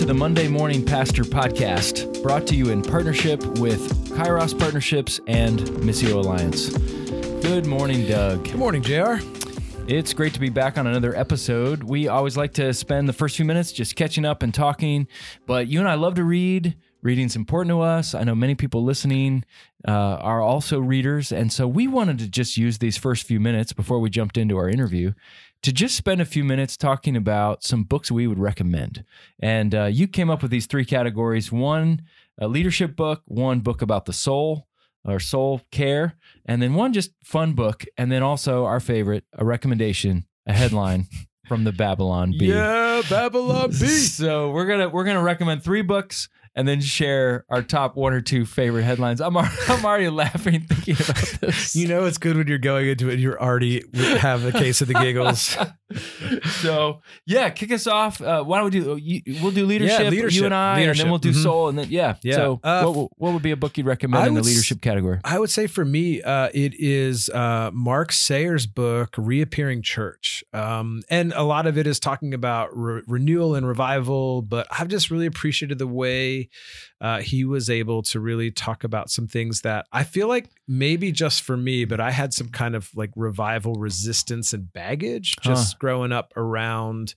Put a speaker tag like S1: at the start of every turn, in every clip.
S1: to the Monday Morning Pastor Podcast, brought to you in partnership with Kairos Partnerships and Missio Alliance. Good morning, Doug.
S2: Good morning, JR.
S1: It's great to be back on another episode. We always like to spend the first few minutes just catching up and talking, but you and I love to read. Reading's important to us. I know many people listening uh, are also readers. And so we wanted to just use these first few minutes before we jumped into our interview to just spend a few minutes talking about some books we would recommend. And uh, you came up with these three categories one, a leadership book, one book about the soul or soul care, and then one just fun book. And then also our favorite, a recommendation, a headline. from the Babylon Bee.
S2: Yeah, Babylon Bee.
S1: so we're gonna we're gonna recommend three books and then share our top one or two favorite headlines. I'm, I'm already laughing thinking about this.
S2: You know, it's good when you're going into it, and you're already have a case of the giggles.
S1: so, yeah, kick us off. Uh, why don't we do, we'll do leadership, yeah, leadership you and I, leadership. and then we'll do mm-hmm. soul. And then, yeah. yeah. So, uh, what, what, would be a book you'd recommend I in the leadership category?
S2: I would say for me, uh, it is uh, Mark Sayer's book, Reappearing Church. Um, and a lot of it is talking about re- renewal and revival, but I've just really appreciated the way uh, he was able to really talk about some things that I feel like maybe just for me, but I had some kind of like revival resistance and baggage just huh. growing up around,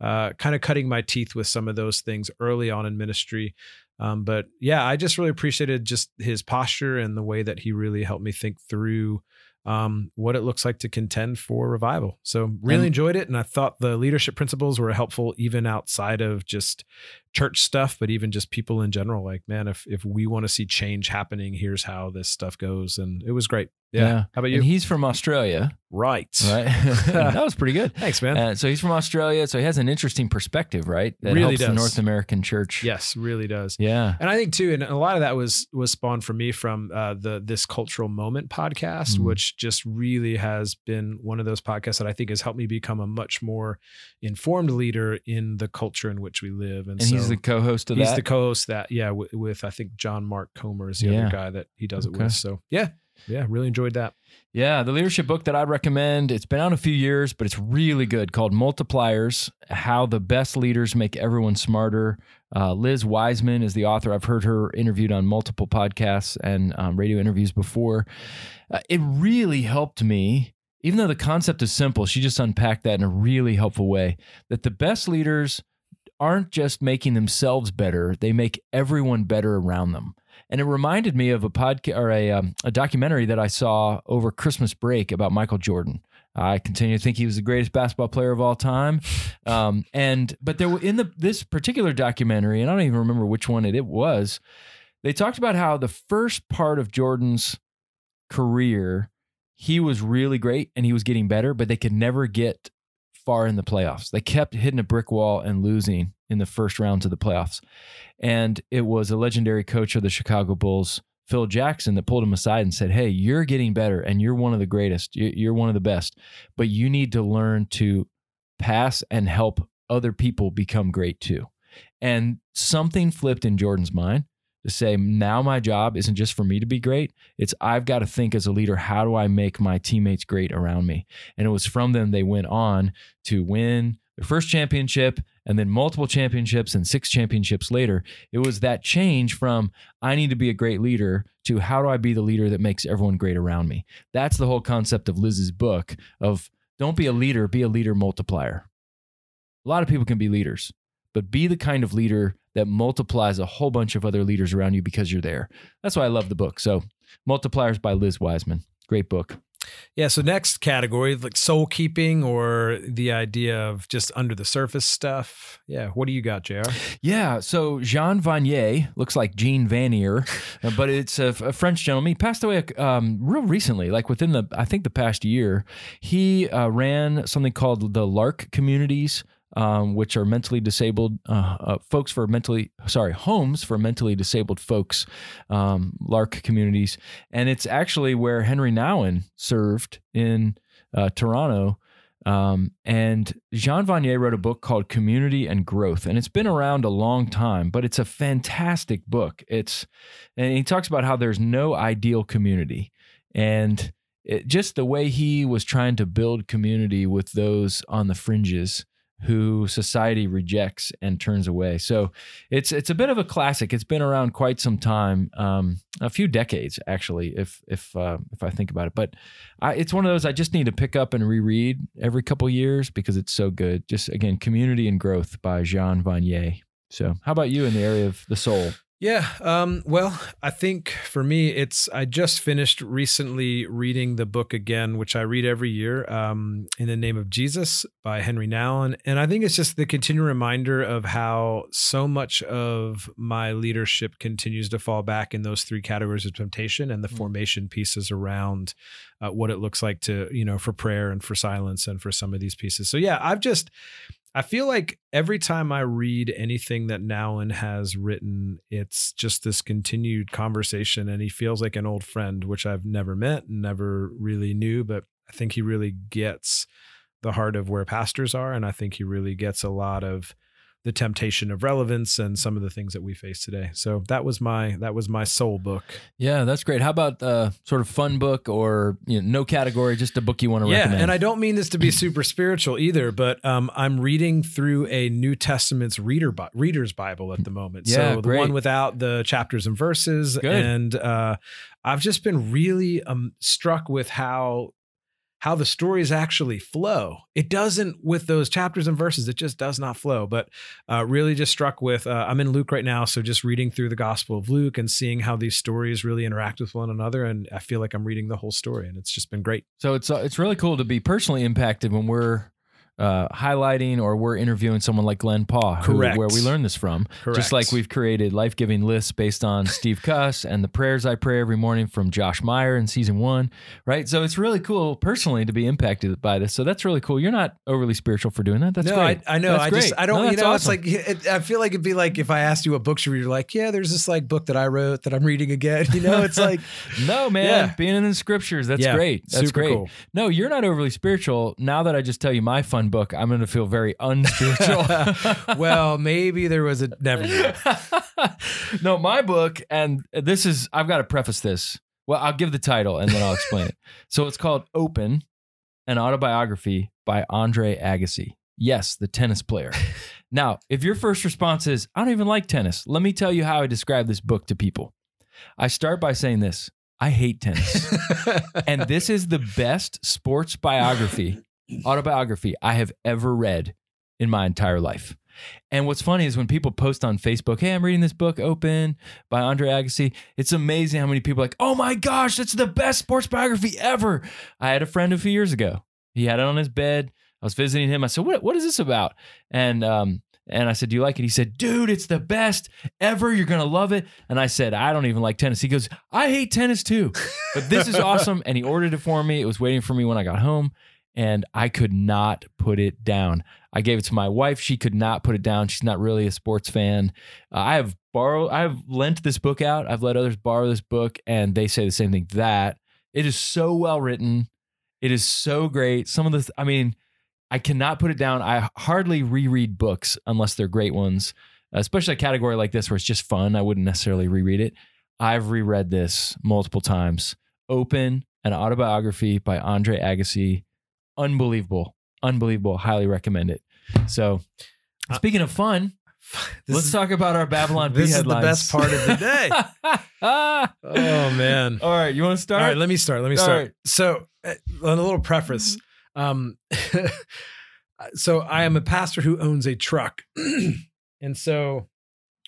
S2: uh, kind of cutting my teeth with some of those things early on in ministry. Um, but yeah, I just really appreciated just his posture and the way that he really helped me think through um, what it looks like to contend for revival. So really and, enjoyed it, and I thought the leadership principles were helpful even outside of just church stuff, but even just people in general. Like, man, if if we want to see change happening, here's how this stuff goes, and it was great. Yeah. yeah. How about you?
S1: And he's from Australia.
S2: Right.
S1: Right. that was pretty good.
S2: Thanks, man.
S1: Uh, so he's from Australia. So he has an interesting perspective, right? That really helps does. the North American church.
S2: Yes, really does.
S1: Yeah.
S2: And I think too, and a lot of that was was spawned for me from uh, the this cultural moment podcast, mm. which just really has been one of those podcasts that I think has helped me become a much more informed leader in the culture in which we live.
S1: And, and so he's the co-host of
S2: he's
S1: that.
S2: He's the co-host that, yeah, with, with, I think John Mark Comer is the yeah. other guy that he does okay. it with. So yeah, yeah, really enjoyed that.
S1: Yeah, the leadership book that I'd recommend, it's been out a few years, but it's really good called Multipliers How the Best Leaders Make Everyone Smarter. Uh, Liz Wiseman is the author. I've heard her interviewed on multiple podcasts and um, radio interviews before. Uh, it really helped me, even though the concept is simple, she just unpacked that in a really helpful way that the best leaders aren't just making themselves better, they make everyone better around them. And it reminded me of a podcast or a, um, a documentary that I saw over Christmas break about Michael Jordan. I continue to think he was the greatest basketball player of all time. Um, and but there were in the this particular documentary, and I don't even remember which one it, it was. They talked about how the first part of Jordan's career, he was really great and he was getting better, but they could never get far in the playoffs. They kept hitting a brick wall and losing in the first rounds of the playoffs. And it was a legendary coach of the Chicago Bulls, Phil Jackson, that pulled him aside and said, Hey, you're getting better and you're one of the greatest. You're one of the best, but you need to learn to pass and help other people become great too. And something flipped in Jordan's mind to say, now my job isn't just for me to be great. It's I've got to think as a leader, how do I make my teammates great around me? And it was from them they went on to win their first championship and then multiple championships and six championships later. It was that change from I need to be a great leader to how do I be the leader that makes everyone great around me? That's the whole concept of Liz's book of don't be a leader, be a leader multiplier. A lot of people can be leaders, but be the kind of leader that multiplies a whole bunch of other leaders around you because you're there. That's why I love the book. So, Multipliers by Liz Wiseman. Great book.
S2: Yeah. So next category, like soul keeping or the idea of just under the surface stuff. Yeah. What do you got, Jr?
S1: Yeah. So Jean Vanier looks like Jean Vanier, uh, but it's a, a, French gentleman. He passed away um, real recently, like within the I think the past year. He uh, ran something called the L'Arche Communities um, which are mentally disabled uh, uh, folks for mentally sorry homes for mentally disabled folks, um, L'Arche communities, and it's actually where Henri Nouwen served in uh, Toronto. Um, and Jean Vanier wrote a book called Community and Growth, and it's been around a long time, but it's a fantastic book. It's and he talks about how there's no ideal community, and it, just the way he was trying to build community with those on the fringes who society rejects and turns away. So it's it's a bit of a classic. It's been around quite some time, um, a few decades actually, if if uh, if I think about it. But I, it's one of those I just need to pick up and reread every couple years because it's so good. Just again, Community and Growth by Jean Vanier. So how about you in the area of the soul?
S2: Yeah. Um, well, I think for me, it's I just finished recently reading the book again, which I read every year, um, in the name of Jesus by Henri Nouwen, and I think it's just the continual reminder of how so much of my leadership continues to fall back in those three categories of temptation and the
S1: Mm.
S2: formation pieces around uh, what it looks like to you know for prayer and for silence and for some of these pieces. So yeah, I've just I feel like every time I read anything that Nouwen has written, it's just this continued conversation, and he feels like an old friend, which I've never met and never really knew, but I think he really gets the heart of where pastors are, and I think he really gets a lot of the temptation of relevance and some of the things that we face today. So that was my that was my soul book.
S1: Yeah, that's great. How about uh, sort of fun book or you know, no category, just a book you want to
S2: yeah,
S1: recommend?
S2: and I don't mean this to be super spiritual either, but um, I'm reading through a New Testament's reader Bi- reader's Bible at the moment.
S1: Yeah,
S2: so the
S1: great.
S2: one without the chapters and verses,
S1: Good.
S2: and uh, I've just been really um, struck with how how the stories actually flow. It doesn't with those chapters and verses. It just does not flow. But uh, really, just struck with. Uh, I'm in Luke right now, so just reading through the Gospel of Luke and seeing how these stories really interact with one another, and I feel like I'm reading the whole story, and it's just been great.
S1: So it's uh, it's really cool to be personally impacted when we're uh, highlighting or we're interviewing someone like Glenn Paauw, who- where we learned this from.
S2: Correct.
S1: Just like we've created life giving lists based on Steve Cuss and the prayers I pray every morning from Josh Meyer in season one, right? So it's really cool personally to be impacted by this. So that's really cool. You're not overly spiritual for doing that. That's
S2: no,
S1: great.
S2: I, I know.
S1: That's
S2: I
S1: great.
S2: just I don't.
S1: No,
S2: you know,
S1: awesome.
S2: it's like it, I feel like it'd be like if I asked you what books you read, you're like, yeah, there's this like book that I wrote that I'm reading again. You know, it's like
S1: no, man,
S2: Yeah.
S1: being in the scriptures, that's
S2: Yeah,
S1: great. That's great.
S2: cool.
S1: No, you're not overly spiritual. Now that I just tell you my fun book, I'm going to feel very unspiritual.
S2: well, maybe there was a never. mind.
S1: no, my book, and this is, I've got to preface this. Well, I'll give the title and then I'll explain it. So it's called Open, an autobiography by Andre Agassi. Yes, the tennis player. Now, if your first response is, I don't even like tennis, let me tell you how I describe this book to people. I start by saying this I hate tennis. and this is the best sports biography, autobiography I have ever read in my entire life. And what's funny is when people post on Facebook, hey, I'm reading this book, Open by Andre Agassi. It's amazing how many people are like, oh my gosh, that's the best sports biography ever. I had a friend a few years ago. He had it on his bed. I was visiting him. I said, what, what is this about? And, um, and I said, Do you like it? He said, Dude, it's the best ever. You're going to love it. And I said, I don't even like tennis. He goes, I hate tennis too. But this is awesome. And he ordered it for me. It was waiting for me when I got home. And I could not put it down. I gave it to my wife. She could not put it down. She's not really a sports fan. Uh, I have borrowed, I have lent this book out. I've let others borrow this book, and they say the same thing. That it is so well written. It is so great. Some of the, I mean, I cannot put it down. I hardly reread books unless they're great ones, especially a category like this where it's just fun. I wouldn't necessarily reread it. I've reread this multiple times. Open, an autobiography by Andre Agassi. Unbelievable. Unbelievable. Highly recommend it. So,
S2: Uh,
S1: speaking of fun, let's
S2: is-
S1: talk about our Babylon Bee
S2: This is the best part of the day.
S1: oh,
S2: man.
S1: All right. You want to start?
S2: All right, let me start. Let me
S1: All
S2: start.
S1: right.
S2: So, uh, on a little preface, um, so I am a pastor who owns a truck, and so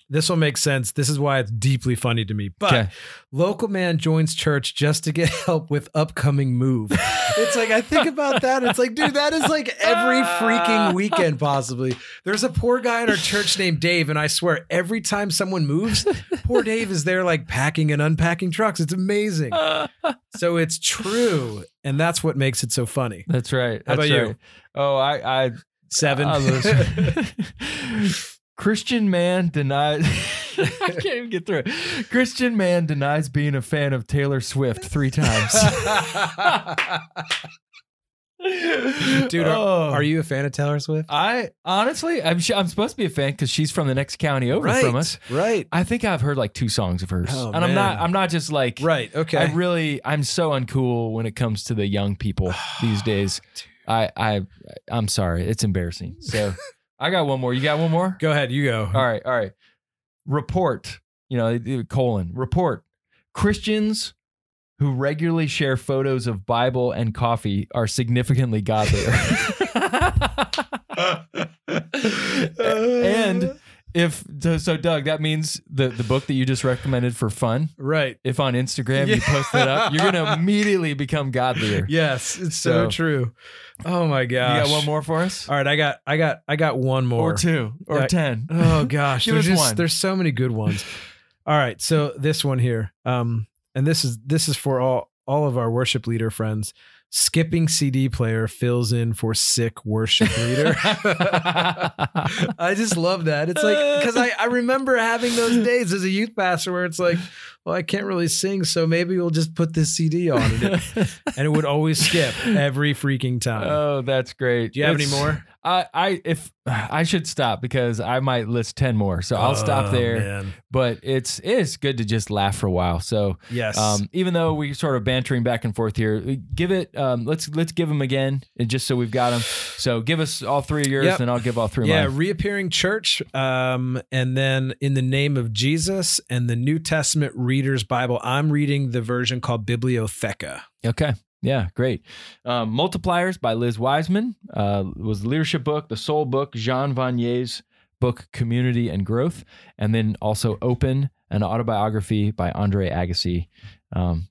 S2: this will make sense. This is why it's deeply funny to me. But
S1: Okay.
S2: local man joins church just to get help with upcoming move. It's like I think about that. It's like, dude, that is like every freaking weekend, possibly. There's a poor guy in our church named Dave, and I swear, every time someone moves, poor Dave is there like packing and unpacking trucks. It's amazing. So it's true, and that's what makes it so funny.
S1: That's right.
S2: How
S1: That's
S2: about you?
S1: Oh, I, I
S2: Seven.
S1: I lose. Christian man denies. I can't even get through it. Christian man denies being a fan of Taylor Swift three times.
S2: Dude, are,
S1: Oh.
S2: are you a fan of Taylor Swift?
S1: I honestly, I'm sh- I'm supposed to be a fan because she's from the next county over
S2: right,
S1: from us.
S2: right,
S1: I think I've heard like two songs of hers,
S2: Oh,
S1: and I'm not. I'm not just like.
S2: right. Okay.
S1: I really, I'm so uncool when it comes to the young people these days. I I I'm sorry. It's embarrassing. So I got one more. You got one more?
S2: Go ahead, you go.
S1: All right, all right. Report, you know, colon, report. Christians who regularly share photos of Bible and coffee are significantly godlier. and if so, Doug, that means the the book that you just recommended for fun.
S2: Right.
S1: If on Instagram you post it up, you're gonna immediately become godlier.
S2: Yes, it's so,
S1: So-
S2: true. Oh my gosh.
S1: You got one more for us,
S2: All right, I got I got I got one more.
S1: or two, or
S2: Yeah.
S1: ten?
S2: Oh gosh, there's
S1: us
S2: just
S1: one.
S2: there's so many good ones. All right, so this one here, um, and this is this is for all all of our worship leader friends. Skipping CD player fills in for sick worship leader. I just love that. It's like because I, I remember having those days as a youth pastor where it's like, well, I can't really sing, so maybe we'll just put this CD on, and it, and it would always skip every freaking time.
S1: oh, that's great.
S2: Do you have any more?
S1: I, I if I should stop because I might list ten more, so I'll stop
S2: Oh,
S1: there.
S2: man.
S1: But it's it's good to just laugh for a while. So
S2: Yes.
S1: um, even though we sort of bantering back and forth here, give it. Um, let's let's give them again, and just so we've got them. So give us all three of yours,
S2: Yep.
S1: and I'll give all three
S2: yeah,
S1: mine.
S2: reappearing church, um, and then in the name of Jesus and the New Testament Reader's Bible. I'm reading the version called Bibliotheca.
S1: Okay. Yeah, great. Um, Multipliers by Liz Wiseman uh, was the leadership book, the soul book, Jean Vanier's book, Community and Growth, and then also Open, an autobiography by Andre Agassi. Um,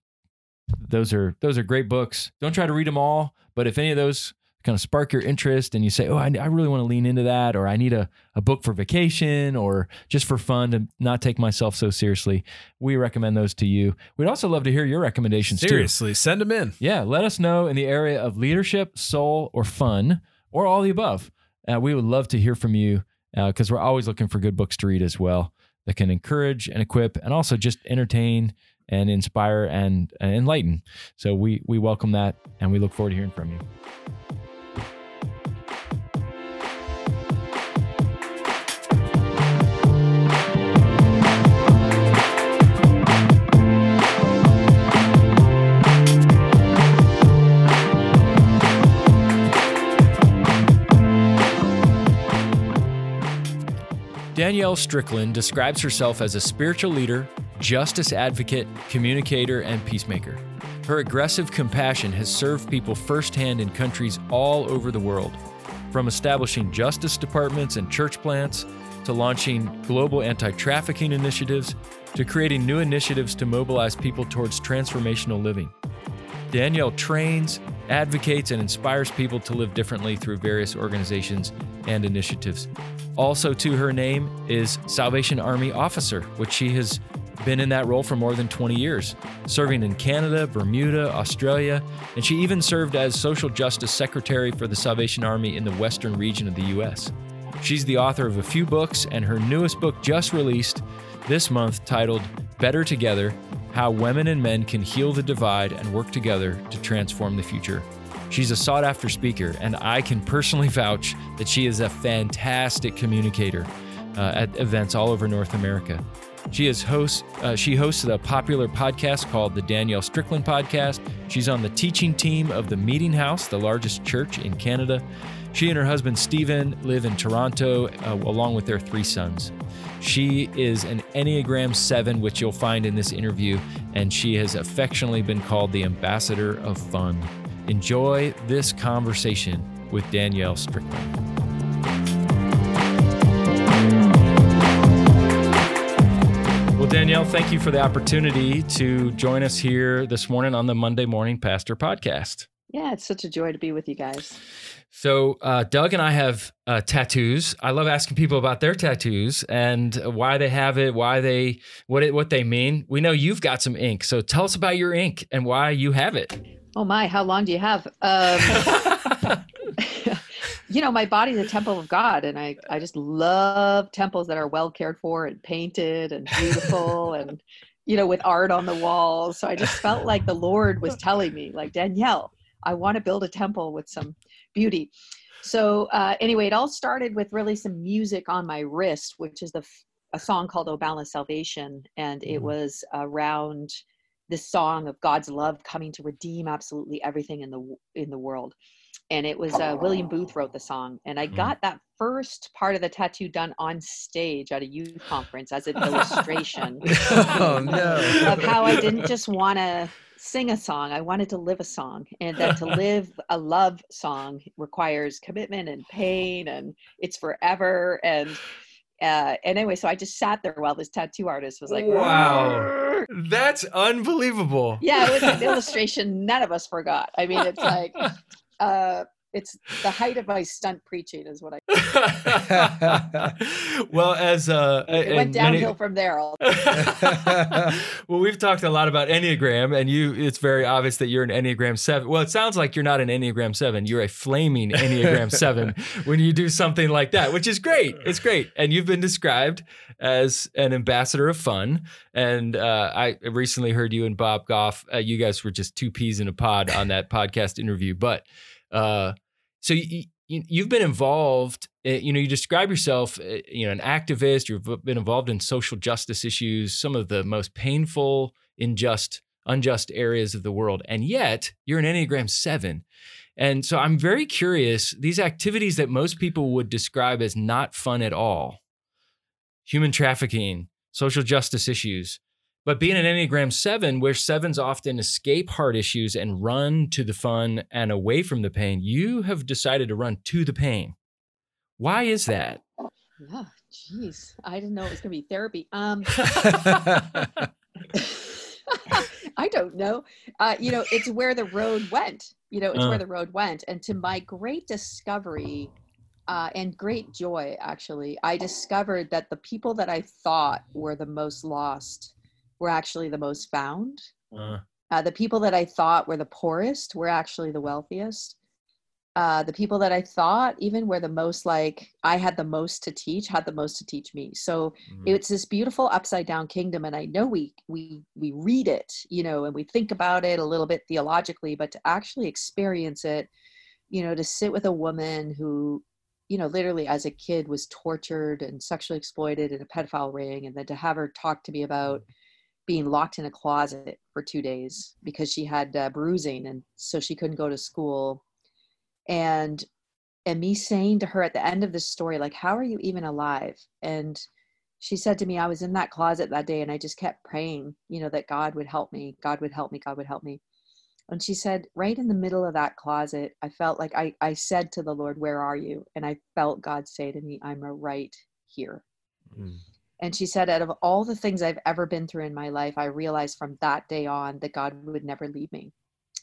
S1: those are those are great books. Don't try to read them all, but if any of those kind of spark your interest and you say, "Oh, I, I really want to lean into that," or "I need a a book for vacation," or just for fun to not take myself so seriously, we recommend those to you. We'd also love to hear your recommendations too.
S2: Seriously, send them in.
S1: Yeah, let us know in the area of leadership, soul, or fun, or all the above. Uh, we would love to hear from you because we're always looking for good books to read as well that can encourage and equip and also just entertain and inspire and, and enlighten. So we we welcome that and we look forward to hearing from you. Danielle Strickland describes herself as a spiritual leader, justice advocate, communicator, and peacemaker. Her aggressive compassion has served people firsthand in countries all over the world, from establishing justice departments and church plants to launching global anti trafficking initiatives to creating new initiatives to mobilize people towards transformational living. Danielle trains, advocates, and inspires people to live differently through various organizations and initiatives. Also, to her name is Salvation Army Officer, which she has been in that role for more than 20 years, serving in Canada, Bermuda, Australia, and she even served as Social Justice Secretary for the Salvation Army in the Western region of the U.S. She's the author of a few books, and her newest book just released this month titled Better Together How Women and Men Can Heal the Divide and Work Together to Transform the Future. She's a sought after speaker, and I can personally vouch that she is a fantastic communicator uh, at events all over North America. She is host. Uh, she hosts a popular podcast called the Danielle Strickland Podcast. She's on the teaching team of the Meeting House, the largest church in Canada. She and her husband Stephen live in Toronto, uh, along with their three sons. She is an Enneagram 7, which you'll find in this interview, and she has affectionately been called the ambassador of fun. Enjoy this conversation with Danielle Strickland. Well, Danielle, thank you for the opportunity to join us here this morning on the Monday Morning Pastor Podcast.
S3: Yeah, it's such a joy to be with you guys.
S1: So, uh, Doug and I have uh, tattoos. I love asking people about their tattoos and why they have it, why they what it, what they mean. We know you've got some ink, so tell us about your ink and why you have it.
S3: Oh my, how long do you have? Um, you know, my body's a temple of God, and I I just love temples that are well cared for and painted and beautiful and you know with art on the walls. So I just felt like the Lord was telling me, like Danielle, I want to build a temple with some beauty. So uh, anyway, it all started with really some music on my wrist, which is the a song called "O Boundless Salvation," and it
S1: Mhm.
S3: was around this song of God's love coming to redeem absolutely everything in the in the world. and it was uh, William Booth wrote the song, and I
S1: Mm.
S3: got that first part of the tattoo done on stage at a youth conference as an illustration
S2: oh no.
S3: of how I didn't just want to sing a song, I wanted to live a song, and that to live a love song requires commitment and pain, and it's forever. And uh, and anyway, so I just sat there while this tattoo artist was like,
S1: Wow. That's unbelievable.
S3: yeah, it was an illustration none of us forgot. I mean, it's like, uh, it's the height of my stunt preaching is what I.
S1: well, as uh,
S3: It went
S1: many-
S3: downhill from there.
S1: Well, we've talked a lot about Enneagram, and you it's very obvious that you're an Enneagram 7. Well, it sounds like you're not an Enneagram 7. You're a flaming Enneagram 7 when you do something like that, which is great. It's great. And you've been described as an ambassador of fun. And uh, I recently heard you and Bob Goff, uh, you guys were just two peas in a pod on that podcast interview. But uh, so you, you, you've been involved uh, you know you describe yourself uh, you know an activist you've been involved in social justice issues some of the most painful unjust unjust areas of the world and yet you're an enneagram 7 and so i'm very curious these activities that most people would describe as not fun at all human trafficking social justice issues but being an Enneagram 7, where sevens often escape hard issues and run to the fun and away from the pain, you have decided to run to the pain. Why is that?
S3: Yeah, jeez, I didn't know it was going to be therapy. Um, I don't know. Uh, you know, it's where the road went. You know, it's
S1: Uh.
S3: where the road went. And to my great discovery uh, and great joy, actually, I discovered that the people that I thought were the most lost were actually the most found.
S1: Uh,
S3: Uh, the people that I thought were the poorest were actually the wealthiest. Uh, the people that I thought even were the most like I had the most to teach had the most to teach me. So
S1: mm,
S3: it's this beautiful upside down kingdom, and I know we we we read it, you know, and we think about it a little bit theologically, but to actually experience it, you know, to sit with a woman who, you know, literally as a kid was tortured and sexually exploited in a pedophile ring, and then to have her talk to me about being locked in a closet for two days because she had uh, bruising and so she couldn't go to school. And and me saying to her at the end of the story like how are you even alive? And she said to me i was in that closet that day and i just kept praying you know that god would help me god would help me god would help me. And she said right in the middle of that closet i felt like i i said to the lord where are you and i felt god say to me i'm right here
S2: Mm.
S3: And she said, out of all the things I've ever been through in my life, I realized from that day on that God would never leave me,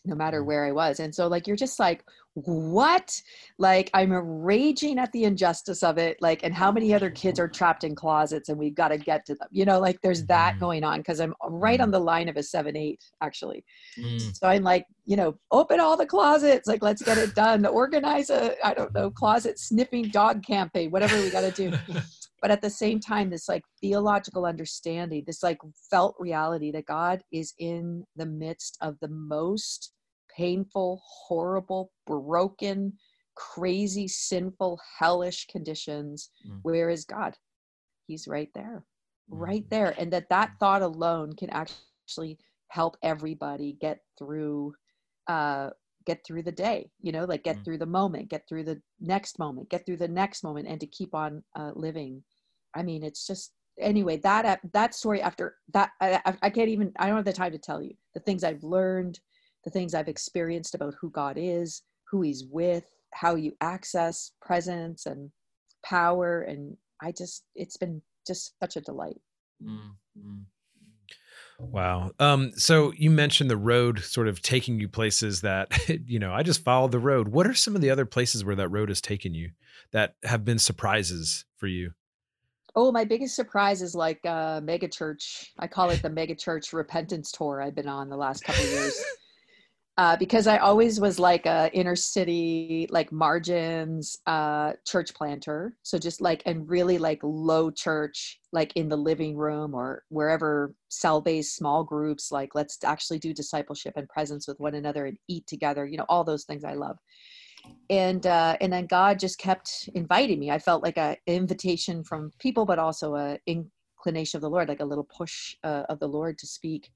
S3: no matter
S2: Mm.
S3: where I was. And so, like, you're just like, what? Like, I'm raging at the injustice of it. Like, and how many other kids are trapped in closets and we've got to get to them? You know, like, there's that
S1: Mhm.
S3: going on because I'm right on the line of a seven, eight, actually.
S1: mm,
S3: So I'm like, you know, open all the closets. Like, let's get it done. Organize a, I don't know, closet sniffing dog campaign, whatever we got to do but at the same time this like theological understanding this like felt reality that god is in the midst of the most painful horrible broken crazy sinful hellish conditions
S1: Mm.
S3: where is god he's right there right
S1: mm,
S3: there and that that thought alone can actually help everybody get through uh get through the day you know like get
S1: Mm.
S3: through the moment get through the next moment get through the next moment and to keep on uh, living i mean it's just anyway that that story after that I, I- can't even i don't have the time to tell you the things i've learned the things i've experienced about who god is who he's with how you access presence and power and i just it's been just such a delight
S1: mm, mm.
S2: Wow. Um, so you mentioned the road sort of taking you places that, you know, I just followed the road. What are some of the other places where that road has taken you that have been surprises for you?
S3: Oh, my biggest surprise is like uh, mega church. I call it the mega church repentance tour I've been on the last couple of years. Uh, because I always was like a inner city, like margins, uh, church planter. So just like, and really like low church, like in the living room or wherever cell based small groups, like let's actually do discipleship and presence with one another and eat together, you know, all those things I love and uh, and then God just kept inviting me. I felt like an invitation from people, but also a inclination of the Lord, like a little push uh, of the Lord to speak.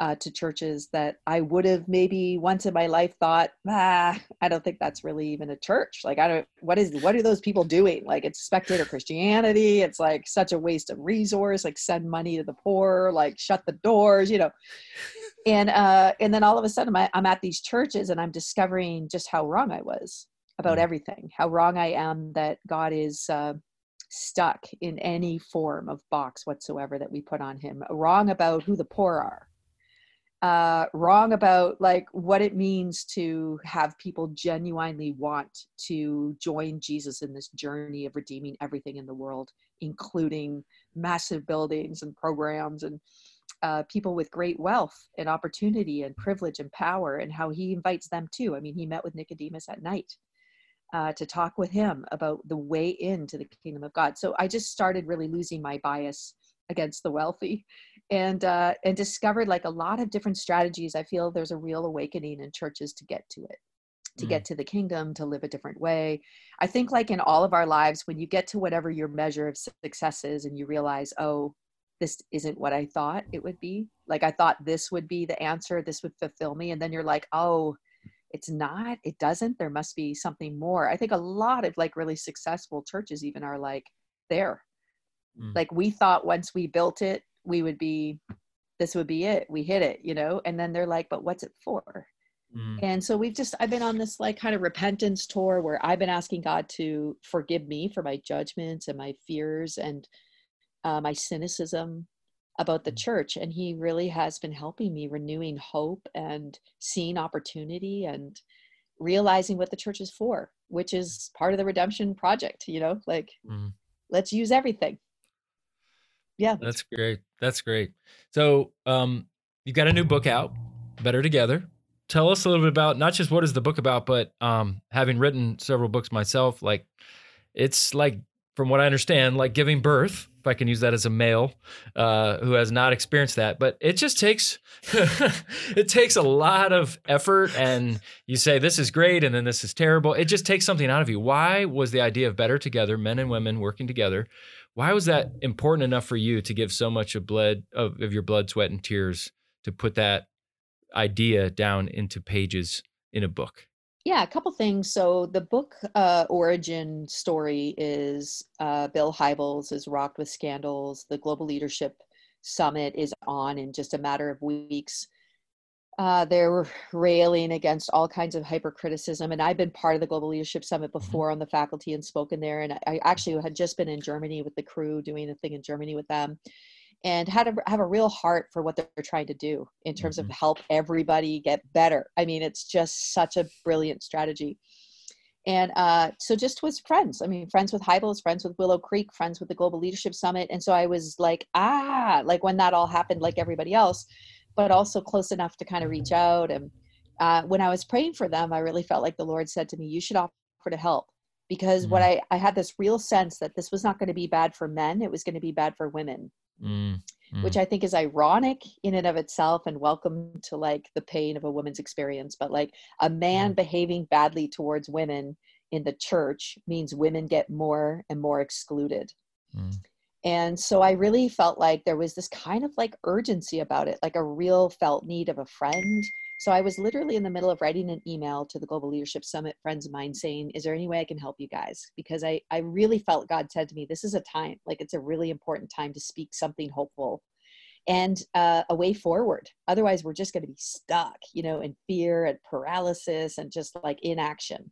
S3: uh, to churches that I would have maybe once in my life thought, ah, I don't think that's really even a church. Like, I don't, what is, what are those people doing? Like, it's spectator Christianity. It's like such a waste of resource, like send money to the poor, like shut the doors, you know. And, uh, and then all of a sudden I'm, I'm at these churches and I'm discovering just how wrong I was about mm-hmm. everything, how wrong I am that God is, uh, stuck in any form of box whatsoever that we put on him wrong about who the poor are uh, wrong about like what it means to have people genuinely want to join Jesus in this journey of redeeming everything in the world, including massive buildings and programs and uh, people with great wealth and opportunity and privilege and power, and how he invites them too. I mean, he met with Nicodemus at night uh, to talk with him about the way into the kingdom of God. So I just started really losing my bias against the wealthy and uh, and discovered like a lot of different strategies i feel there's a real awakening in churches to get to it to mm. get to the kingdom to live a different way i think like in all of our lives when you get to whatever your measure of success is and you realize oh this isn't what i thought it would be. Like i thought this would be the answer this would fulfill me and then you're like oh it's not it doesn't there must be something more. I think a lot of like really successful churches even are like there. Mm. like we thought once we built it we would be this would be it we hit it you know? And then they're like but what's it for? Mm. and so we've just i've been on this like kind of repentance tour where i've been asking god to forgive me for my judgments and my fears and uh, my cynicism about the mm. church and he really has been helping me renewing hope and seeing opportunity and realizing what the church is for which is part of the redemption project you know like mm. let's use everything. Yeah.
S1: That's great. That's great. So um you got a new book out better together. Tell us a little bit about not just what is the book about but um having written several books myself like it's like from what i understand like giving birth if i can use that as a male uh, who has not experienced that but it just takes it takes a lot of effort and you say this is great and then this is terrible it just takes something out of you why was the idea of better together men and women working together why was that important enough for you to give so much of blood of, of your blood, sweat, and tears to put that idea down into pages in a book?
S3: Yeah, a couple things. So the book uh, origin story is uh, Bill Hybels is rocked with scandals. The Global Leadership Summit is on in just a matter of weeks. Uh, they're railing against all kinds of hypercriticism. And I've been part of the Global Leadership Summit mm-hmm. before on the faculty and spoken there. And I actually had just been in Germany with the crew doing a thing in Germany with them and to have a real heart for what they're trying to do in terms mm-hmm. of help everybody get better. I mean, it's just such a brilliant strategy. And uh, so just was friends. I mean, friends with Hybels, friends with Willow Creek, friends with the Global Leadership Summit. And so I was like, ah, like when that all happened, like everybody else, but also close enough to kind of reach out. And uh, when I was praying for them, I really felt like the Lord said to me, You should offer to help. Because what I, I had this real sense that this was not going to be bad for men, it was going to be bad for women. Mm. Mm. Which I think is ironic in and of itself and welcome to like the pain of a woman's experience. But like a man mm. behaving badly towards women in the church means women get more and more excluded. Mm. And so I really felt like there was this kind of like urgency about it, like a real felt need of a friend. So I was literally in the middle of writing an email to the Global Leadership Summit friends of mine saying, Is there any way I can help you guys? Because I, I really felt God said to me, This is a time, like it's a really important time to speak something hopeful and uh, a way forward. Otherwise, we're just going to be stuck, you know, in fear and paralysis and just like inaction.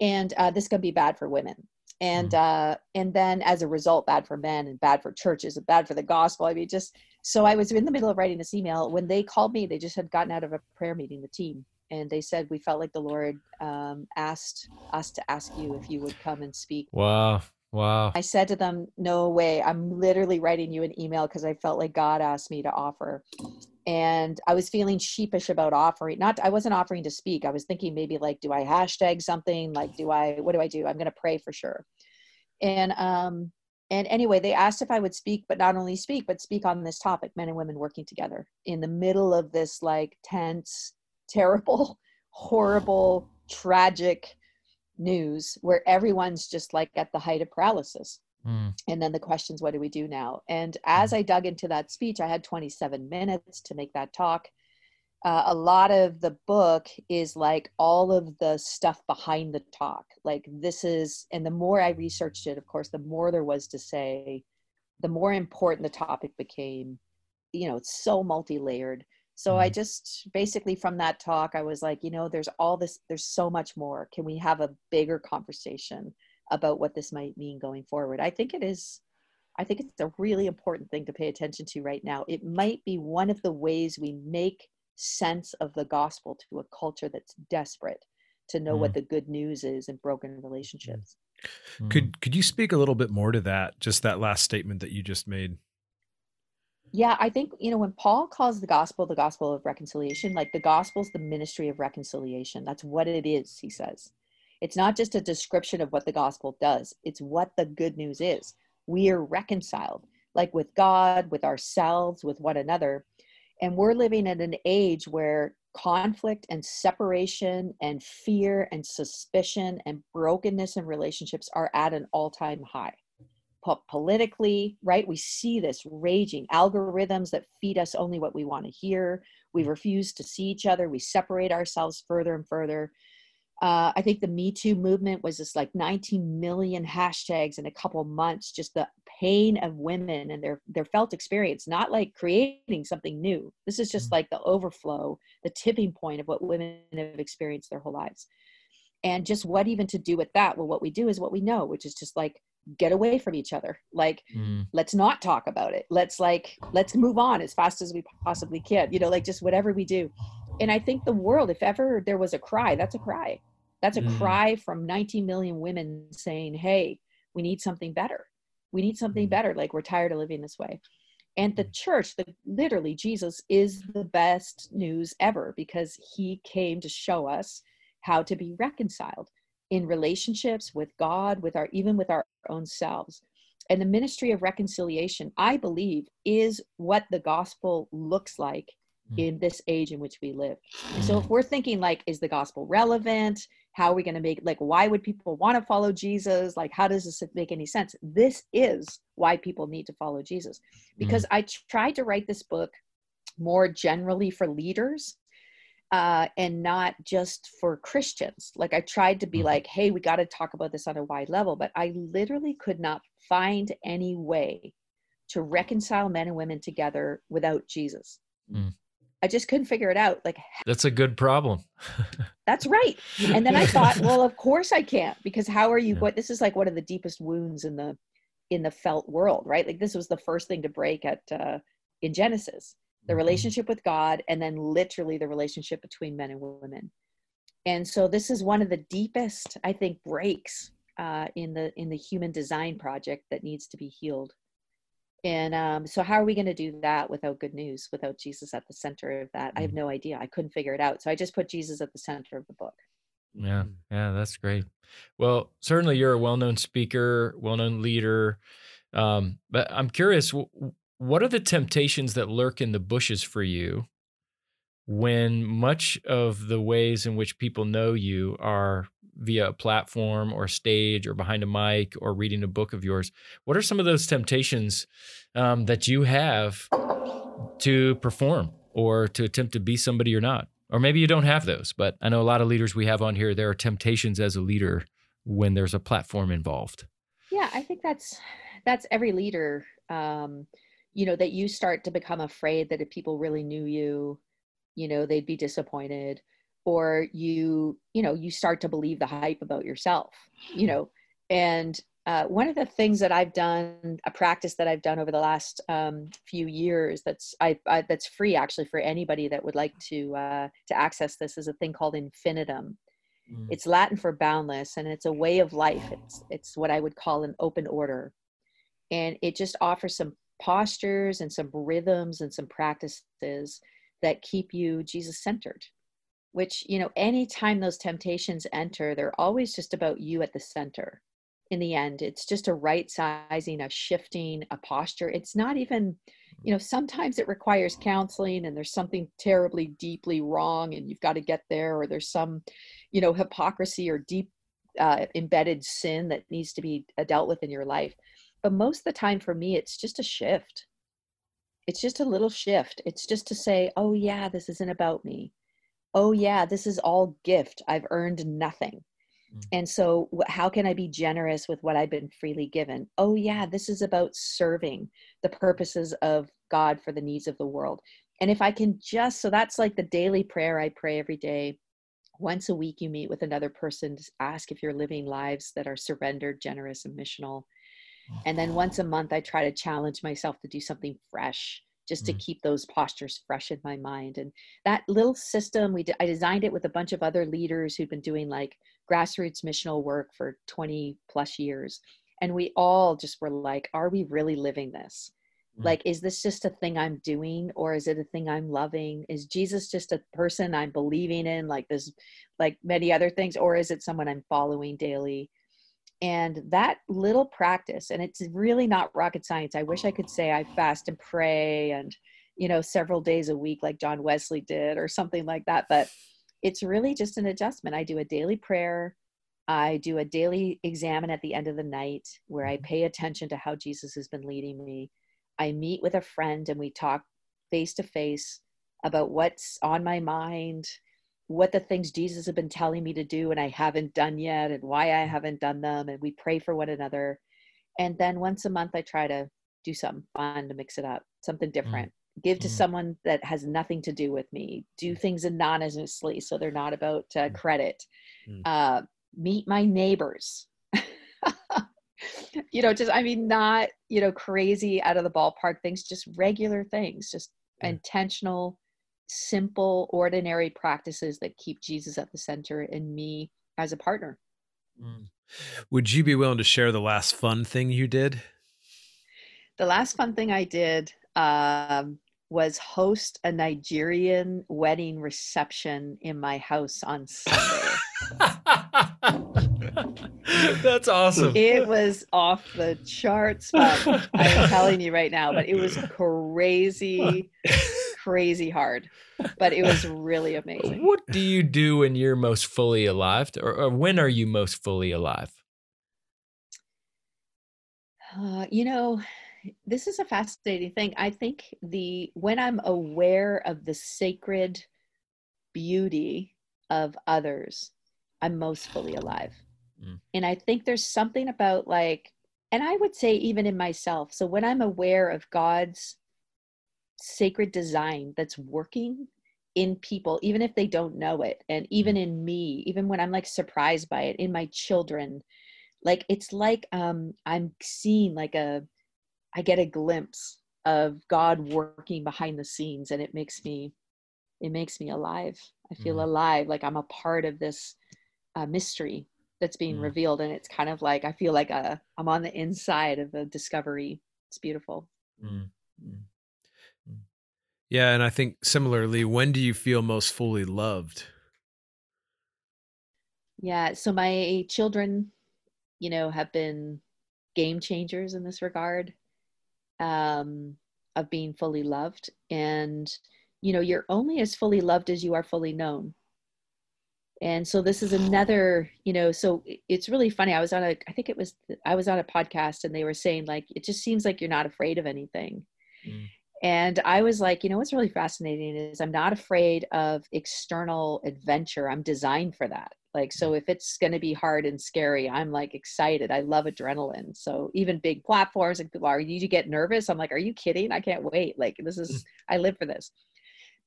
S3: And uh, this can be bad for women and mm. uh and then as a result bad for men and bad for churches and bad for the gospel. I mean just so i was in the middle of writing this email. When they called me they just had gotten out of a prayer meeting the team and they said we felt like the lord um, asked us to ask you if you would come and speak.
S1: Wow wow.
S3: I said to them no way. I'm literally writing you an email because i felt like god asked me to offer and I was feeling sheepish about offering. Not, I wasn't offering to speak. I was thinking maybe like, do I hashtag something? Like, do I? What do I do? I'm going to pray for sure. And um, and anyway, they asked if I would speak, but not only speak, but speak on this topic: men and women working together in the middle of this like tense, terrible, horrible, tragic news where everyone's just like at the height of paralysis Mm. And then the questions, what do we do now? And as mm. I dug into that speech, I had 27 minutes to make that talk. Uh, a lot of the book is like all of the stuff behind the talk. Like this is, and the more I researched it, of course, the more there was to say, the more important the topic became. You know, it's so multi layered. So mm. I just basically from that talk, I was like, you know, there's all this, there's so much more. Can we have a bigger conversation? About what this might mean going forward. I think it is I think it's a really important thing to pay attention to right now. It might be one of the ways we make sense of the gospel to a culture that's desperate to know mm. what the good news is in broken relationships.
S2: Mm. Could could you speak a little bit more to that? Just that last statement that you just made.
S3: Yeah, I think you know when Paul calls the gospel the gospel of reconciliation, like the gospel's the ministry of reconciliation. That's what it is, he says. It's not just a description of what the gospel does, it's what the good news is. We are reconciled, like with God, with ourselves, with one another. And we're living in an age where conflict and separation and fear and suspicion and brokenness in relationships are at an all time high. Po- politically, right? We see this raging algorithms that feed us only what we want to hear. We refuse to see each other. We separate ourselves further and further uh, I think the Me Too movement was just like 19 million hashtags in a couple months. Just the pain of women and their their felt experience, not like creating something new. This is just mm-hmm. like the overflow, the tipping point of what women have experienced their whole lives. And just what even to do with that? Well, what we do is what we know, which is just like get away from each other. Like, mm. let's not talk about it. Let's like let's move on as fast as we possibly can. You know, like just whatever we do and I think the world, if ever there was a cry, that's a cry. That's a mm. cry from 19 million women saying, hey, we need something better. We need something mm. better. Like we're tired of living this way. And the mm. church, the literally Jesus is the best news ever because he came to show us how to be reconciled in relationships with God, with our even with our own selves. And the ministry of reconciliation, I believe, is what the gospel looks like. In this age in which we live. so if mm. we're thinking like, is the gospel relevant? How are we going to make like why would people want to follow Jesus? Like how does this make any sense? This is why people need to follow Jesus. Because mm. I tried to write this book more generally for leaders uh, and not just for Christians. Like I tried to be mm like, hey, we got to talk about this on a wide level, but I literally could not find any way to reconcile men and women together without Jesus. Mm. I just couldn't figure it out. Like
S1: that's a good problem.
S3: that's right. And then I thought, well, of course I can't because how are you? Yeah. What this is like one of the deepest wounds in the in the felt world, right? Like this was the first thing to break at uh, in Genesis, the mm-hmm. relationship with God, and then literally the relationship between men and women. And so this is one of the deepest, I think, breaks uh, in the in the human design project that needs to be healed and um, so how are we going to do that without good news without jesus at the center of that mm-hmm. i have mm. no idea i couldn't figure it out so i just put jesus at the center of the book
S1: yeah mm. yeah that's great well certainly you're a well-known speaker well-known leader um, but i'm curious what are the temptations that lurk in the bushes for you when much of the ways in which people know you are via a platform or stage or behind a mic or reading a book of yours. What are some of those temptations um, that you have to perform or to attempt to be somebody you're not? Or maybe you don't have those, but I know a lot of leaders we have on here, there are temptations as a leader when there's a platform involved.
S3: Yeah, I think that's that's every leader. Um, you know, that you start to become afraid that if people really knew you, you know, they'd be disappointed or you you know you start to believe the hype about yourself you know and uh, one of the things that I've done, a practice that I've done over the last um, few years, that's I, I, that's free actually for anybody that would like to uh, to access this, is a thing called infinitum. Mm. It's Latin for boundless, and it's a way of life. It's it's what I would call an open order, and it just offers some postures and some rhythms and some practices that keep you Jesus centered which you know anytime those temptations enter they're always just about you at the center in the end. It's just a right sizing a shifting a posture. It's not even you know sometimes it requires counseling and there's something terribly deeply wrong and you've got to get there or there's some you know hypocrisy or deep uh, embedded sin that needs to be uh, dealt with in your life. But most of the time for me it's just a shift. It's just a little shift. It's just to say oh yeah this isn't about me oh yeah this is all gift. I've earned nothing. Mm. and so how can i be generous with what i've been freely given? Oh yeah this is about serving the purposes of god for the needs of the world. And if i can just so that's like the daily prayer i pray every day. Once a week you meet with another person to ask if you're living lives that are surrendered generous and missional. And then once a month, I try to challenge myself to do something fresh just to mm. keep those postures fresh in my mind. And that little system, we I designed it with a bunch of other leaders who'd been doing like grassroots missional work for 20 plus years. And we all just were like, are we really living this? Mm. Like, is this just a thing I'm doing or is it a thing I'm loving? Is Jesus just a person I'm believing in, like this, like many other things, or is it someone I'm following daily? And that little practice and it's really not rocket science i wish i could say i fast and pray and you know several days a week like john wesley did or something like that but it's really just an adjustment. I do a daily prayer. I do a daily examen at the end of the night where i mm-hmm. pay attention to how jesus has been leading me. I meet with a friend and we talk face to face about what's on my mind what the things Jesus has been telling me to do and I haven't done yet and why I haven't done them. And we pray for one another. And then once a month, I try to do something fun to mix it up, something mm. different. Mm. Give to mm. someone that has nothing to do with me. Do things anonymously so they're not about uh, credit. Mm. Uh, meet my neighbors. you know, just, I mean, not, you know, crazy out of the ballpark things, just regular things, just intentional simple, ordinary practices that keep Jesus at the center and me as a partner.
S2: Mm. Would you be willing to share the last fun thing you did?
S3: The last fun thing I did um, was host a Nigerian wedding reception in my house on Sunday.
S2: That's awesome.
S3: It was off the charts, but I'm telling you right now, but it was crazy crazy hard, but it was really amazing.
S1: What do you do when you're most fully alive, or, or when are you most fully alive?
S3: Uh, you know, this is a fascinating thing. I think the when I'm aware of the sacred beauty of others, I'm most fully alive. Mm. And I think there's something about like, and I would say even in myself. So when I'm aware of God's sacred design that's working in people even if they don't know it and even mm-hmm. in me even when i'm like surprised by it in my children like it's like um i'm seeing like a i get a glimpse of god working behind the scenes and it makes me it makes me alive i feel mm. alive like i'm a part of this uh, mystery that's being mm. revealed and it's kind of like i feel like a, uh, i'm on the inside of a discovery it's beautiful mm.
S2: Yeah, and I think similarly, when do you feel most fully loved?
S3: Yeah, so my children, you know, have been game changers in this regard um, of being fully loved. And, you know, you're only as fully loved as you are fully known. And so this is another, you know, so it's really funny. I was on a, I think it was, I was on a podcast and they were saying, like, it just seems like you're not afraid of anything. Mm. And I was like, you know, what's really fascinating is I'm not afraid of external adventure. I'm designed for that. Like, so if it's going to be hard and scary, I'm like excited. I love adrenaline. So even big platforms and people are, you to get nervous? I'm like, are you kidding? I can't wait. Like, this is, mm. I live for this.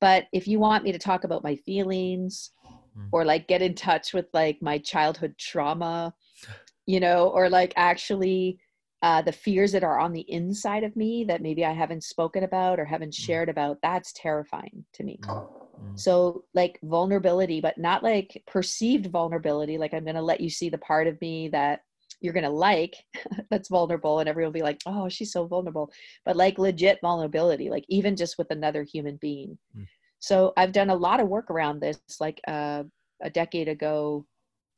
S3: But if you want me to talk about my feelings mm. or like get in touch with like my childhood trauma, you know, or like actually uh, the fears that are on the inside of me that maybe I haven't spoken about or haven't mm. shared about, that's terrifying to me. Mm. So, like vulnerability, but not like perceived vulnerability, like I'm going to let you see the part of me that you're going to like that's vulnerable, and everyone will be like, oh, she's so vulnerable. But like legit vulnerability, like even just with another human being. Mm. So, I've done a lot of work around this, like uh, a decade ago,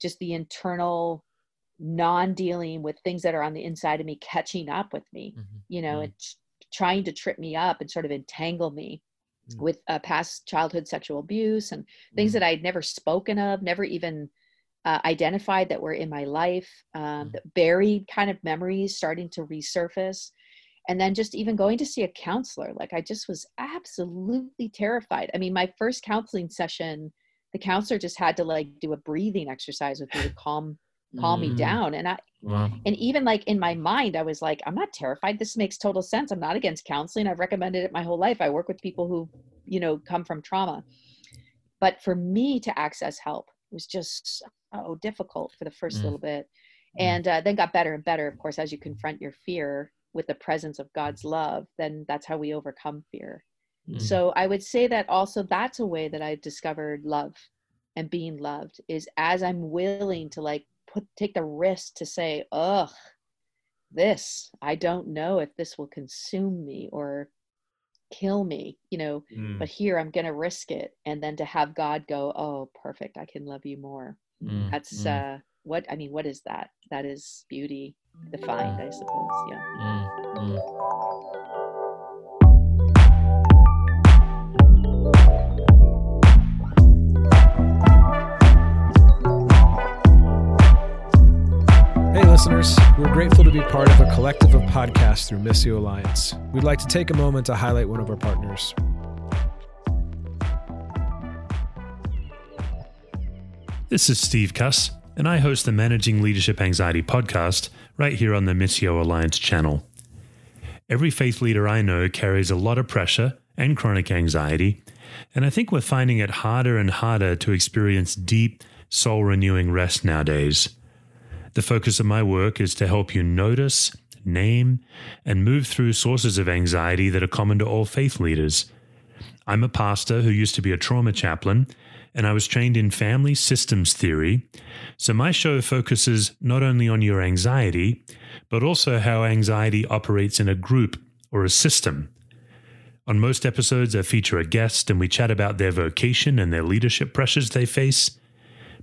S3: just the internal non-dealing with things that are on the inside of me catching up with me mm-hmm. you know mm-hmm. it's trying to trip me up and sort of entangle me mm-hmm. with uh, past childhood sexual abuse and things mm-hmm. that i'd never spoken of never even uh, identified that were in my life, um, the buried kind of memories starting to resurface. And then just even going to see a counselor, like I just was absolutely terrified. I mean, my first counseling session, the counselor just had to like do a breathing exercise with me to calm calm
S1: Mm.
S3: me down. And I
S1: Wow.
S3: and even like in my mind, I was like, I'm not terrified. This makes total sense. I'm not against counseling. I've recommended it my whole life. I work with people who, you know, come from trauma. But for me to access help was just so difficult for the first
S1: Mm.
S3: little bit.
S1: Mm.
S3: And uh, then got better and better, of course, as you confront your fear with the presence of God's love, then that's how we overcome fear.
S1: Mm.
S3: So I would say that also that's a way that I've discovered love and being loved is as I'm willing to like put take the risk to say, ugh, this, I don't know if this will consume me or kill me, you know,
S2: Mm.
S3: but here I'm gonna risk it. And then to have God go, Oh, perfect, I can love you more.
S1: Mm.
S3: That's
S1: Mm.
S3: uh what I mean, what is that? That is beauty defined, I suppose. Yeah.
S2: Listeners, we're grateful to be part of a collective of podcasts through Missio Alliance. We'd like to take a moment to highlight one of our partners.
S4: This is Steve Cuss, and I host the Managing Leadership Anxiety podcast right here on the Missio Alliance channel. Every faith leader I know carries a lot of pressure and chronic anxiety, and I think we're finding it harder and harder to experience deep, soul renewing rest nowadays. The focus of my work is to help you notice, name, and move through sources of anxiety that are common to all faith leaders. I'm a pastor who used to be a trauma chaplain, and I was trained in family systems theory. So my show focuses not only on your anxiety, but also how anxiety operates in a group or a system. On most episodes, I feature a guest and we chat about their vocation and their leadership pressures they face.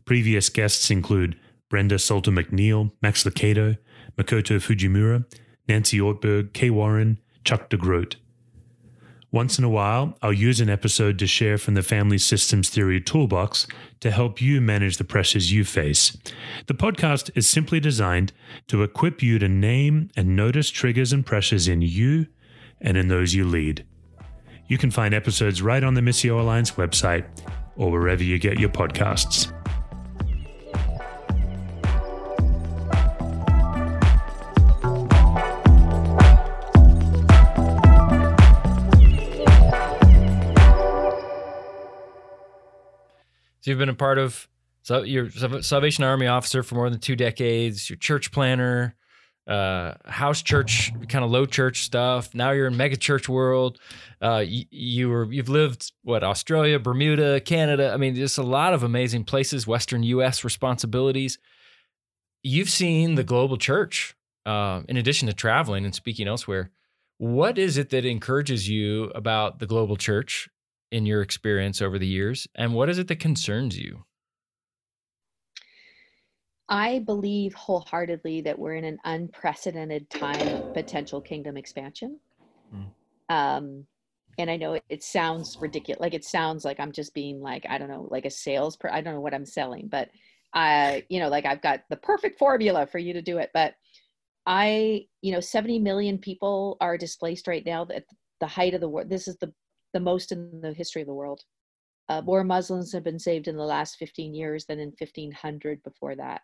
S4: Previous guests include Brenda Salter McNeil, Max Lucado, Makoto Fujimura, Nancy Ortberg, Kay Warren, Chuck DeGroat. Once in a while, I'll use an episode to share from the Family Systems Theory Toolbox to help you manage the pressures you face. The podcast is simply designed to equip you to name and notice triggers and pressures in you and in those you lead. You can find episodes right on the Missio Alliance website or wherever you get your podcasts.
S1: So you've been a part of so you're Salvation Army officer for more than two decades. You're church planner, uh, house church, kind of low church stuff. Now you're in mega church world. Uh, you, you were you've lived what Australia, Bermuda, Canada. I mean, just a lot of amazing places. Western U.S. responsibilities. You've seen the global church. Uh, in addition to traveling and speaking elsewhere, what is it that encourages you about the global church in your experience over the years and what is it that concerns you
S3: I believe wholeheartedly that we're in an unprecedented time of potential kingdom expansion.
S1: Mm.
S3: Um, and I know it, it sounds ridiculous. Like it sounds like I'm just being like, I don't know, like a sales per, I don't know what I'm selling, but I, you know, like I've got the perfect formula for you to do it. But I, you know, 70 million people are displaced right now at the height of the war. This is the, the most in the history of the world. Uh, more Muslims have been saved in the last 15 years than in 1500 before that.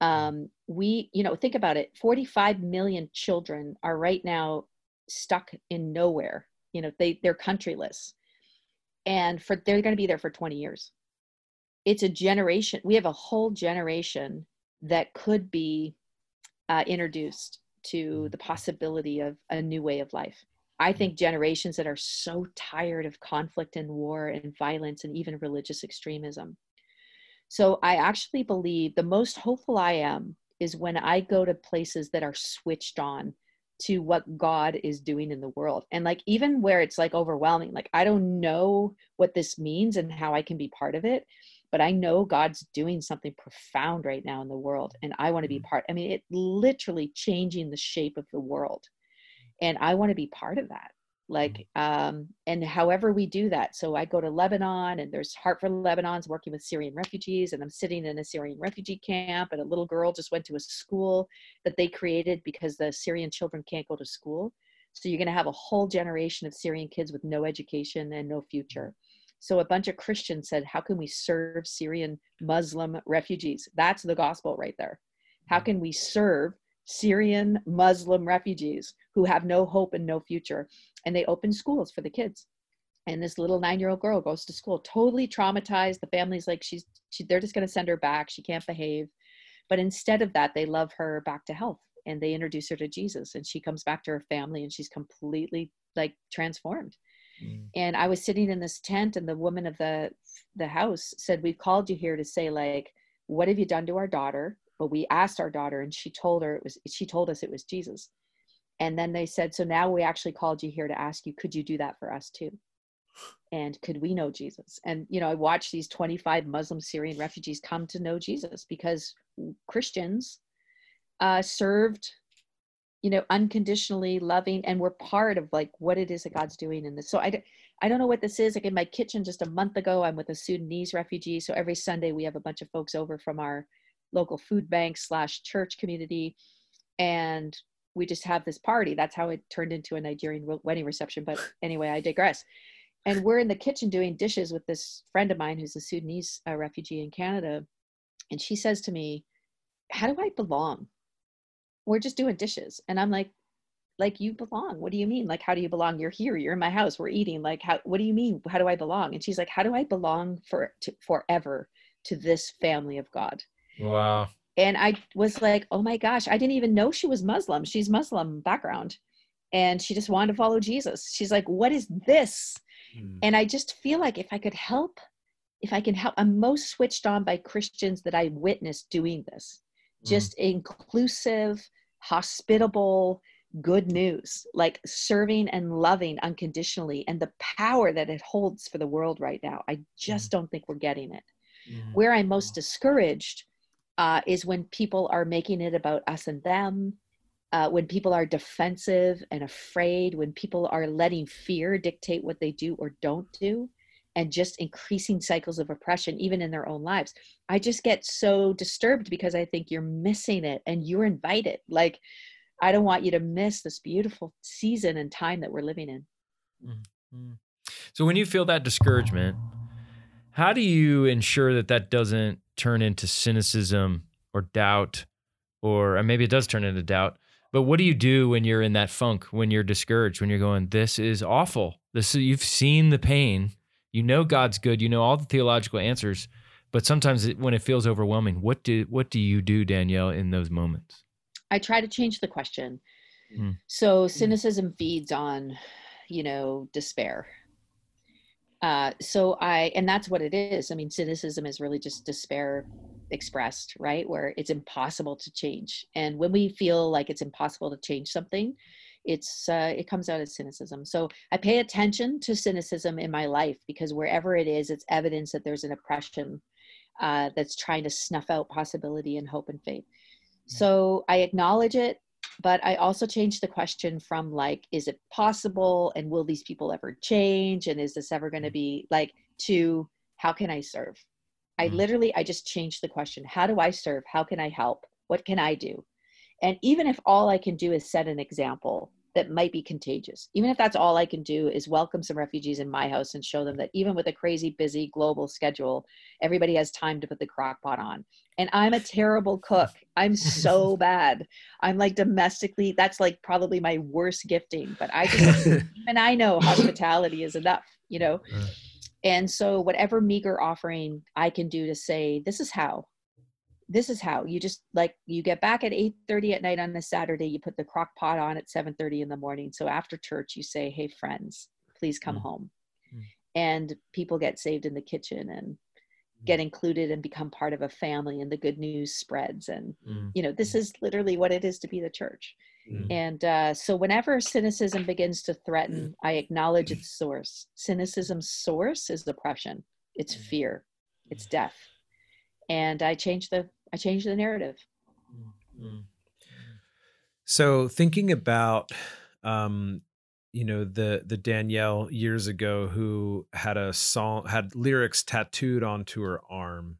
S3: Um, we, you know, think about it 45 million children are right now stuck in nowhere. You know, they, they're countryless. And for they're going to be there for 20 years. It's a generation. We have a whole generation that could be uh, introduced to the possibility of a new way of life. I think generations that are so tired of conflict and war and violence and even religious extremism. So I actually believe the most hopeful I am is when I go to places that are switched on to what God is doing in the world. And like even where it's like overwhelming, like I don't know what this means and how I can be part of it, but I know God's doing something profound right now in the world and I want to be mm-hmm. part. I mean, it literally changing the shape of the world. And I want to be part of that. like um and however we do that so i go to lebanon and there's heart for lebanon's working with syrian refugees and i'm sitting in a syrian refugee camp and a little girl just went to a school that they created because the syrian children can't go to school. So you're going to have a whole generation of syrian kids with no education and no future. So a bunch of christians said how can we serve syrian muslim refugees? That's the gospel right there. How can we serve Syrian Muslim refugees who have no hope and no future. And they open schools for the kids. And this little nine year old girl goes to school, totally traumatized. The family's like, she's, she, they're just going to send her back. She can't behave. But instead of that, they love her back to health and they introduce her to Jesus. And she comes back to her family and she's completely like transformed. Mm. And I was sitting in this tent, and the woman of the the house said, "We've called you here to say like, what have you done to our daughter? But we asked our daughter and she told her it was she told us it was jesus and then they said so now we actually called you here to ask you could you do that for us too and could we know jesus and you know i watched these 25 muslim syrian refugees come to know jesus because christians uh, served you know unconditionally loving and we're part of like what it is that god's doing in this so i I don't know what this is. Like in my kitchen just a month ago, I'm with a Sudanese refugee. So every Sunday we have a bunch of folks over from our local food bank slash church community. And we just have this party. That's how it turned into a nigerian wedding reception but anyway i digress. And we're in the kitchen doing dishes with this friend of mine who's a sudanese uh, refugee in canada. And she says to me how do i belong? We're just doing dishes. And i'm like like you belong. What do you mean? Like how do you belong? You're here. You're in my house. We're eating. Like how what do you mean? How do i belong? And she's like how do i belong for to, forever to this family of god
S1: Wow.
S3: And I was like, oh my gosh, I didn't even know she was Muslim. She's Muslim background. And she just wanted to follow Jesus. She's like, what is this? Mm. And I just feel like if I could help, if I can help, I'm most switched on by Christians that I witnessed doing this. Mm. Just inclusive, hospitable, good news, like serving and loving unconditionally, and the power that it holds for the world right now. I just mm. don't think we're getting it. Where I'm most discouraged uh, is when people are making it about us and them, uh, when people are defensive and afraid, when people are letting fear dictate what they do or don't do, and just increasing cycles of oppression, even in their own lives. I just get so disturbed because I think you're missing it and you're invited. Like, I don't want you to miss this beautiful season and time that we're living in.
S1: Mm-hmm. So, when you feel that discouragement, how do you ensure that that doesn't turn into cynicism or doubt, or, or maybe it does turn into doubt? But what do you do when you're in that funk, when you're discouraged, when you're going, "This is awful. This is, you've seen the pain. You know God's good. You know all the theological answers." But sometimes it, when it feels overwhelming, what do what do you do, Danielle, in those moments?
S3: I try to change the question. Mm. So cynicism feeds on, you know, despair uh, so I, and that's what it is. I mean, cynicism is really just despair expressed, right? Where it's impossible to change. And when we feel like it's impossible to change something, it's uh, it comes out as cynicism. So I pay attention to cynicism in my life because wherever it is, it's evidence that there's an oppression uh, that's trying to snuff out possibility and hope and faith. So I acknowledge it but I also changed the question from like, is it possible and will these people ever change? And is this ever going to mm. be like to how can I serve? I mm-hmm. literally, I just changed the question. How do I serve? How can I help? What can I do? And even if all I can do is set an example, that might be contagious. Even if that's all I can do is welcome some refugees in my house and show them that even with a crazy busy global schedule, everybody has time to put the crock pot on. And I'm a terrible cook. I'm so bad. I'm like domestically, that's like probably my worst gifting, but I just, even I know hospitality is enough, you know? And so whatever meager offering I can do to say, this is how, this is how you just like you get back at 8:30 at night on a Saturday you put the crock pot on at 7:30 in the morning. So after church you say hey friends please come mm. home. Mm. and people get saved in the kitchen and mm. get included and become part of a family and the good news spreads. And mm. you know this mm. is literally what it is to be the church. And uh, so whenever cynicism begins to threaten i acknowledge its source. Cynicism's source is oppression. It's fear. It's death. And i change the I changed the narrative. Mm-hmm.
S2: So thinking about um, you know the the Danielle years ago who had a song had lyrics tattooed onto her arm.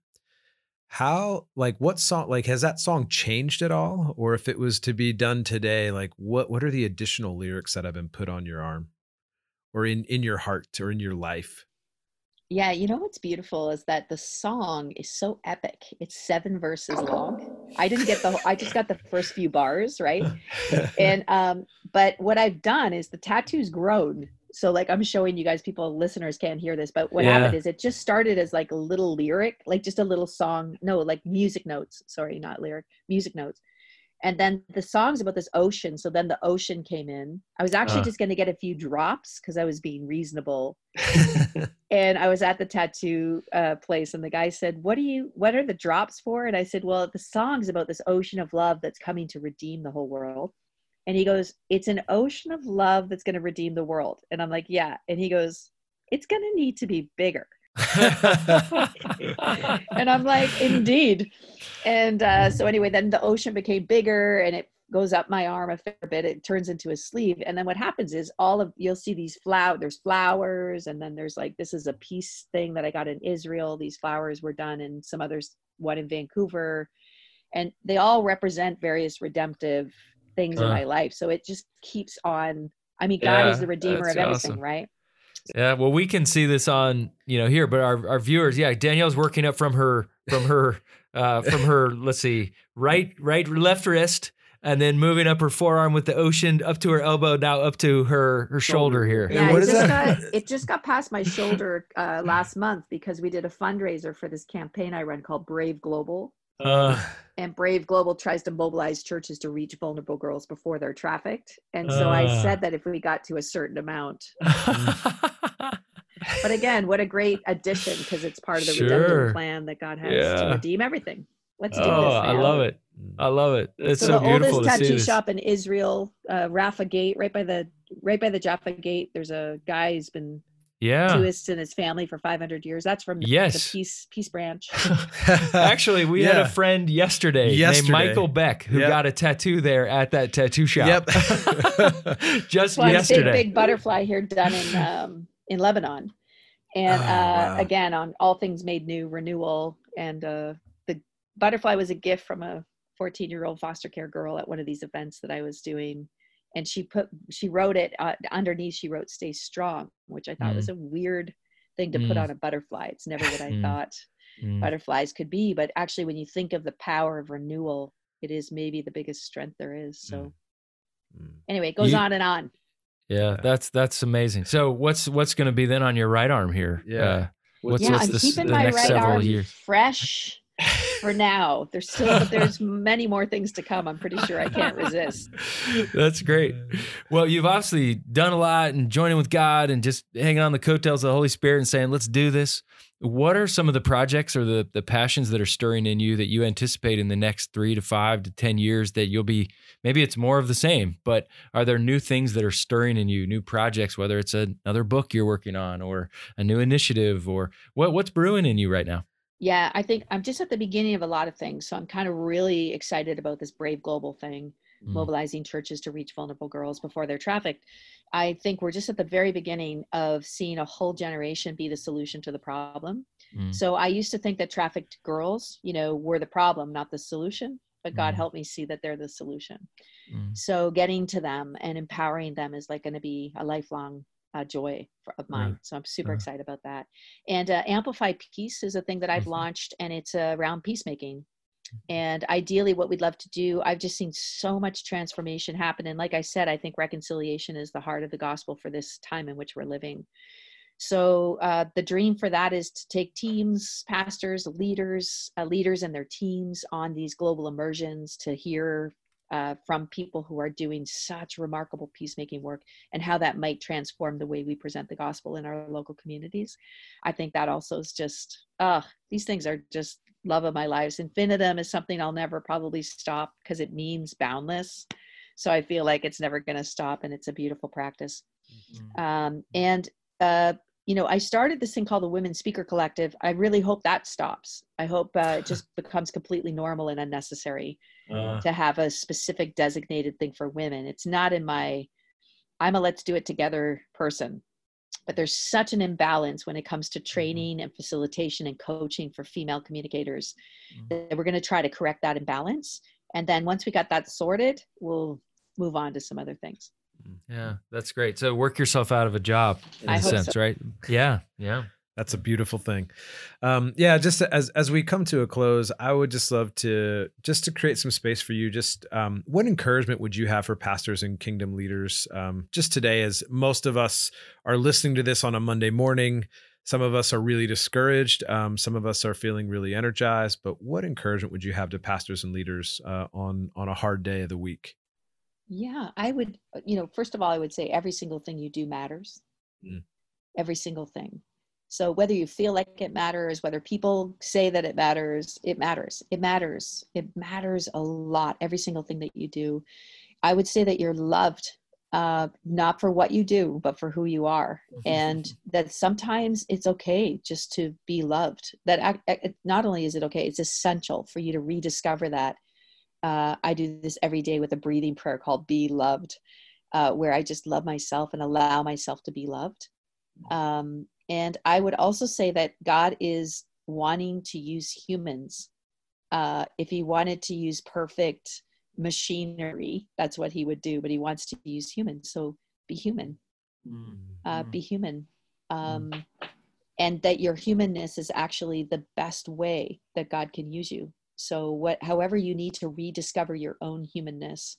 S2: How like what song like has that song changed at all or if it was to be done today like what what are the additional lyrics that have been put on your arm or in in your heart or in your life?
S3: Yeah, you know what's beautiful is that the song is so epic. It's seven verses long. I didn't get the whole, I just got the first few bars, right? And um but what I've done is the tattoo's grown. So like I'm showing you guys people listeners can't hear this, but what
S1: Yeah.
S3: happened is it just started as like a little lyric, like just a little song, no, like music notes, sorry, not lyric, music notes. And then the song's about this ocean. So then the ocean came in. I was actually
S1: Uh.
S3: just going to get a few drops because I was being reasonable and I was at the tattoo uh, place, and the guy said, "What are you? What are the drops for?" And I said, "Well, the song's about this ocean of love that's coming to redeem the whole world." And he goes, "It's an ocean of love that's going to redeem the world." And I'm like, "Yeah." And he goes, "It's going to need to be bigger." and I'm like, "Indeed." And uh, so anyway, then the ocean became bigger, and it goes up my arm a fair bit. It turns into a sleeve, and then what happens is all of you'll see these flower. There's flowers, and then there's like this is a peace thing that I got in Israel. These flowers were done, and some others one in Vancouver, and they all represent various redemptive things in
S1: Uh.
S3: my life. So it just keeps on. I mean, God
S1: Yeah,
S3: is the redeemer of everything,
S1: awesome.
S3: right?
S1: Yeah, well, we can see this on you know here, but our, our viewers, yeah, Danielle's working up from her from her uh, from her let's see right right left wrist, and then moving up her forearm with the ocean up to her elbow, now up to her her shoulder here.
S2: Yeah,
S3: Yeah,
S2: what
S3: it
S2: is
S3: just
S2: that?
S3: got it just got past my shoulder uh, last month because we did a fundraiser for this campaign I run called Brave Global.
S1: Uh,
S3: And Brave Global tries to mobilize churches to reach vulnerable girls before they're trafficked. And so I
S1: Ah.
S3: said that if we got to a certain amount, but again, what a great addition because it's part of the
S1: Sure.
S3: redemptive plan that God has to redeem everything. Let's do
S1: oh,
S3: this.
S1: I love it. I love it. It's so,
S3: so, the
S1: beautiful
S3: oldest
S1: to see
S3: tattoo
S1: this.
S3: shop in Israel, uh, Rafa Gate, right by the right by the Jaffa Gate. There's a guy who's been
S1: Yeah.
S3: Jewish in his family for 500 years. That's from the-
S1: Yes.
S3: the Peace Peace Branch.
S1: Actually, we had a friend yesterday,
S2: Yesterday.
S1: named Michael Beck who
S2: Yep.
S1: got a tattoo there at that tattoo shop.
S2: Yep.
S1: Just
S3: well, big big butterfly here done in um, in Lebanon, and
S2: Oh,
S3: uh,
S2: wow.
S3: again on all things made new renewal. And uh, the butterfly was a gift from a 14 year old foster care girl at one of these events that I was doing. And she put she wrote it uh, underneath. She wrote "Stay strong," which I thought was a weird thing to put
S1: Mm.
S3: on a butterfly. It's never what I
S1: Mm.
S3: thought
S1: Mm.
S3: butterflies could be. But actually, when you think of the power of renewal, it is maybe the biggest strength there is. So
S2: Mm.
S3: anyway, it goes
S1: You-
S3: on and on.
S1: Yeah, that's that's amazing. So what's what's going to be then on your right arm here?
S2: Yeah.
S1: Uh, what's
S3: yeah,
S1: what's
S3: I'm
S1: the,
S3: keeping my
S1: next
S3: right
S1: several
S3: arm
S1: years?
S3: fresh for now. There's still, but there's many more things to come. I'm pretty sure I can't resist.
S1: That's great. Well, you've obviously done a lot and joining with God and just hanging on the coattails of the Holy Spirit and saying, "Let's do this." What are some of the projects or the the passions that are stirring in you that you anticipate in the next three to five to ten years that you'll be? Maybe it's more of the same, but are there new things that are stirring in you, new projects? Whether it's another book you're working on or a new initiative, or what what's brewing in you right now?
S3: Yeah, I think I'm just at the beginning of a lot of things. So I'm kind of really excited about this Brave Global thing,
S1: Mm.
S3: mobilizing churches to reach vulnerable girls before they're trafficked. I think we're just at the very beginning of seeing a whole generation be the solution to the problem.
S1: Mm.
S3: So I used to think that trafficked girls, you know, were the problem, not the solution. But God helped me see that they're the solution.
S1: Mm.
S3: So getting to them and empowering them is like going to be a lifelong uh, joy for, of mine. So I'm super
S1: uh.
S3: excited about that. And uh, Amplify Peace is a thing that I've
S1: Mhm.
S3: launched, and it's uh, around peacemaking. And ideally, what we'd love to do, I've just seen so much transformation happen. And like I said, I think reconciliation is the heart of the gospel for this time in which we're living. So uh, the dream for that is to take teams, pastors, leaders, uh, leaders and their teams on these global immersions to hear uh, from people who are doing such remarkable peacemaking work and how that might transform the way we present the gospel in our local communities. I think that also is just, uh, these things are just love of my lives. Infinitum is something I'll never probably stop because it means boundless. So I feel like it's never going to stop and it's a beautiful practice. Um, and, uh, you know, I started this thing called the Women Speaker Collective. I really hope that stops. I hope uh, it just becomes completely normal and unnecessary
S1: Uh,
S3: to have a specific designated thing for women. It's not in my I'm a let's do it together person. But there's such an imbalance when it comes to
S1: Mm-hmm.
S3: training and facilitation and coaching for female communicators
S1: Mhm.
S3: that we're going to try to correct that imbalance. And then once we got that sorted, we'll move on to some other things.
S1: Yeah, that's great. So work yourself out of a job in
S3: I
S1: a sense,
S3: so.
S1: right? Yeah, yeah.
S2: That's a beautiful thing. Um, yeah, just as as we come to a close, I would just love to just to create some space for you. Just um, what encouragement would you have for pastors and kingdom leaders um, just today? As most of us are listening to this on a Monday morning, some of us are really discouraged. Um, some of us are feeling really energized. But what encouragement would you have to pastors and leaders uh, on on a hard day of the week?
S3: Yeah, I would, uh, you know, first of all, I would say every single thing you do matters.
S2: Mm.
S3: Every single thing. So whether you feel like it matters, whether people say that it matters, it matters. It matters. It matters a lot. Every single thing that you do. I would say that you're loved, uh, not for what you do, but for who you are. and that sometimes it's okay just to be loved. That not only is it okay, it's essential for you to rediscover that uh, I do this every day with a breathing prayer called Be Loved, uh, where I just love myself and allow myself to be loved. Um, and I would also say that God is wanting to use humans. Uh, if He wanted to use perfect machinery, that's what He would do, but He wants to use humans. So be human uh,
S1: Mm.
S3: be human um, and that your humanness is actually the best way that god can use you so what however you need to rediscover your own humanness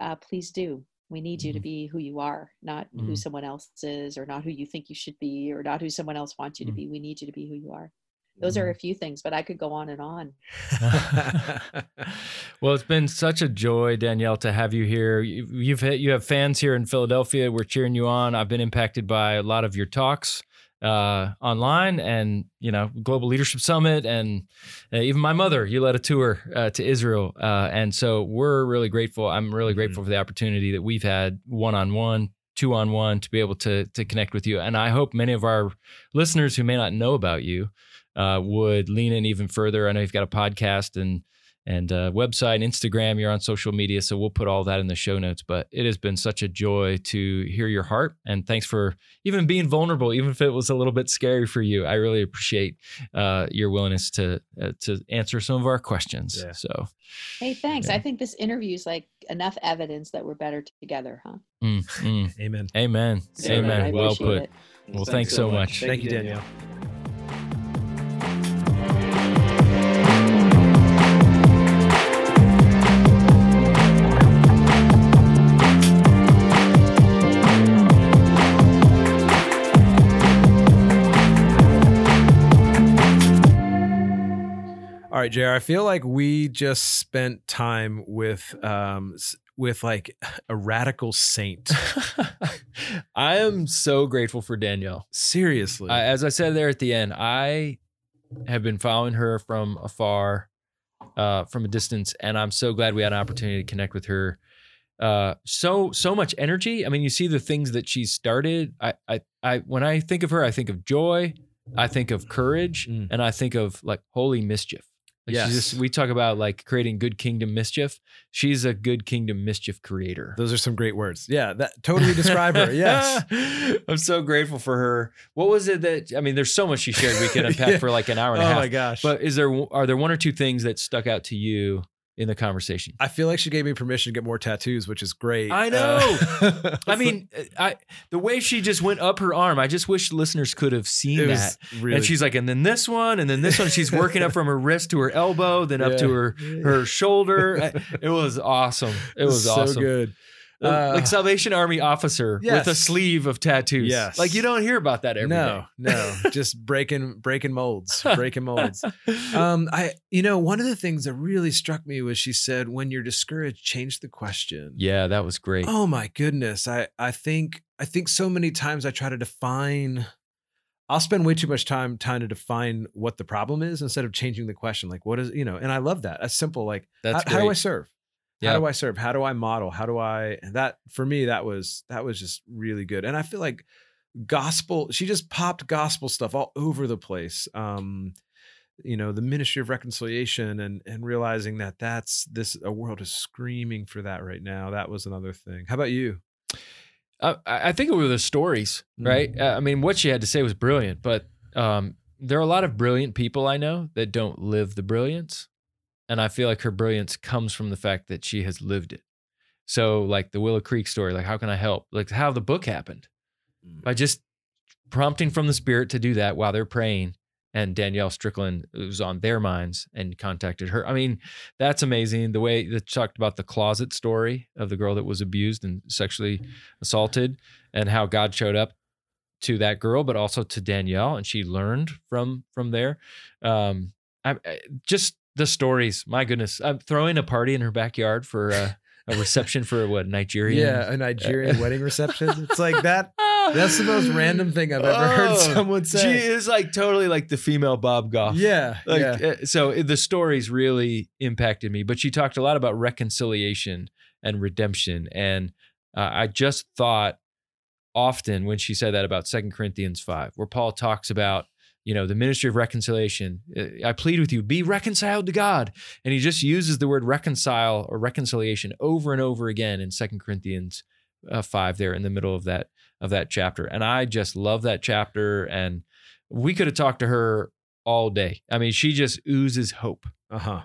S3: uh, please do we need you to
S1: Mhm.
S3: be who you are not who
S1: Mhm.
S3: someone else is or not who you think you should be or not who someone else wants you to
S1: Mhm.
S3: be we need you to be who you are those are a few things but i could go on and on
S1: well, it's been such a joy, Danielle, to have you here. You- You've hit, you have fans here in Philadelphia. We're cheering you on. I've been impacted by a lot of your talks uh, online, and you know, Global Leadership Summit, and uh, even my mother. You led a tour uh, to Israel, uh, and so we're really grateful. I'm really
S2: Mhm.
S1: grateful for the opportunity that we've had one on one. Two on one to be able to to connect with you, and I hope many of our listeners who may not know about you uh, would lean in even further. I know you've got a podcast and and uh, website, Instagram. You're on social media, so we'll put all that in the show notes. But it has been such a joy to hear your heart, and thanks for even being vulnerable, even if it was a little bit scary for you. I really appreciate uh, your willingness to uh, to answer some of our questions.
S2: Yeah.
S1: So,
S3: hey thanks
S1: Yeah.
S3: i think this interview is like enough evidence that we're better together huh
S1: mm, mm.
S2: Amen.
S1: amen,
S3: So
S1: amen. Well put.
S3: it.
S1: Well, thanks so much.
S2: Thank, you, Danielle. All right, JR, I feel like we just spent time with um with like a radical saint.
S1: I am so grateful for Danielle.
S2: Seriously.
S1: I, as I said there at the end, I have been following her from afar, uh, from a distance, and I'm so glad we had an opportunity to connect with her. Uh, so so much energy. I mean, you see the things that she's started. I I, I when I think of her, I think of joy, I think of courage,
S2: Mm.
S1: and I think of like holy mischief. Like she's
S2: Yes.
S1: just, we talk about like creating good kingdom mischief. She's a good kingdom mischief creator.
S2: Those are some great words. Yeah, that totally describe her. Yes.
S1: I'm so grateful for her. What was it that I mean? There's so much she shared. We could unpack
S2: Yeah.
S1: for like an hour and
S2: Oh
S1: a half.
S2: Oh my gosh.
S1: But is there are there one or two things that stuck out to you in the conversation?
S2: I feel like she gave me permission to get more tattoos, which is great.
S1: I know.
S2: Uh,
S1: I mean, I the way she just went up her arm. I just wish listeners could have seen
S2: it
S1: that.
S2: really
S1: And she's like, and then this one, and then this one. She's working up from her wrist to her elbow, then up to her her shoulder. It was awesome. It was
S2: so
S1: awesome.
S2: good.
S1: Uh, like Salvation Army officer with a sleeve of tattoos.
S2: Yes.
S1: Like you don't hear about that every day.
S2: no, no, just breaking breaking molds, breaking molds. Um, I, you know, one of the things that really struck me was she said, "When you're discouraged, change the question."
S1: yeah, that was great.
S2: Oh my goodness. I I think I think so many times I try to define I'll spend way too much time trying to define what the problem is instead of changing the question. Like what is, you know, and I love that. That's simple. Like
S1: That's
S2: how, how do I serve?
S1: Yeah.
S2: How do I serve? How do I model? How do I that for me that was that was just really good. And I feel like gospel she just popped gospel stuff all over the place. Um you know the ministry of reconciliation and and realizing that that's this a world is screaming for that right now that was another thing how about you
S1: I, I think it were the stories, right?
S2: Mm.
S1: Uh, I mean, what she had to say was brilliant, but um, there are a lot of brilliant people I know that don't live the brilliance. And I feel like her brilliance comes from the fact that she has lived it. So, like the Willow Creek story, like, how can I help? Like, how the book happened by just prompting from the Spirit to do that while they're praying. And Danielle Strickland was on their minds and contacted her. I mean, that's amazing. The way that talked about the closet story of the girl that was abused and sexually assaulted, and how God showed up to that girl, but also to Danielle, and she learned from from there. Um, I, I just the stories. My goodness, I'm throwing a party in her backyard for uh, a reception for what Nigerian.
S2: Yeah, a Nigerian wedding reception. It's like that. That's the most random thing I've ever heard someone say.
S1: She is like totally like the female Bob Goff.
S2: yeah,
S1: Like,
S2: yeah.
S1: uh, so the stories really impacted me, but she talked a lot about reconciliation and redemption. And uh, I just thought often when she said that about Second Corinthians 5, where Paul talks about, you know, the ministry of reconciliation. Uh, I plead with you, be reconciled to God. And he just uses the word reconcile or reconciliation over and over again in Second Corinthians uh, 5 there in the middle of that of that chapter. And I just love that chapter. And we could have talked to her all day. I mean, she just oozes hope.
S2: Uh huh.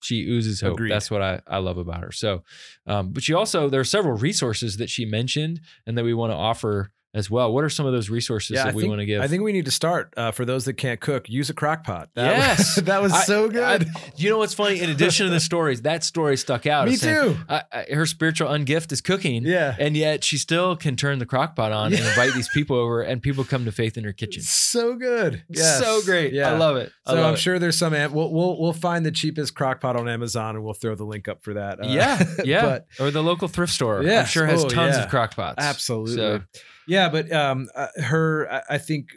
S1: She oozes hope.
S2: Agreed.
S1: That's what I, I love about her. So, um, but she also, there are several resources that she mentioned and that we want to offer as well. What are some of those resources
S2: Yeah,
S1: that
S2: I
S1: we want to give?
S2: I think we need to start uh, for those that can't cook. Use a crock pot. That
S1: Yes.
S2: was, that was
S1: I-
S2: so good.
S1: I- you know what's funny? In addition to the stories, that story stuck out.
S2: Me
S1: saying,
S2: too.
S1: I, I, her spiritual ungift is cooking.
S2: Yeah.
S1: And yet she still can turn the crock pot on and invite these people over and people come to faith in her kitchen.
S2: So good. Yes.
S1: So great.
S2: Yeah.
S1: I love it.
S2: So
S1: love
S2: I'm
S1: it.
S2: sure there's some. We'll we'll we'll find the cheapest crock pot on Amazon and we'll throw the link up for that. Uh,
S1: yeah, yeah.
S2: but
S1: or the local thrift store. I'm sure has
S2: Oh,
S1: tons
S2: yeah.
S1: of crock pots.
S2: absolutely.
S1: So,
S2: Yeah, but um, uh, her, I, I think,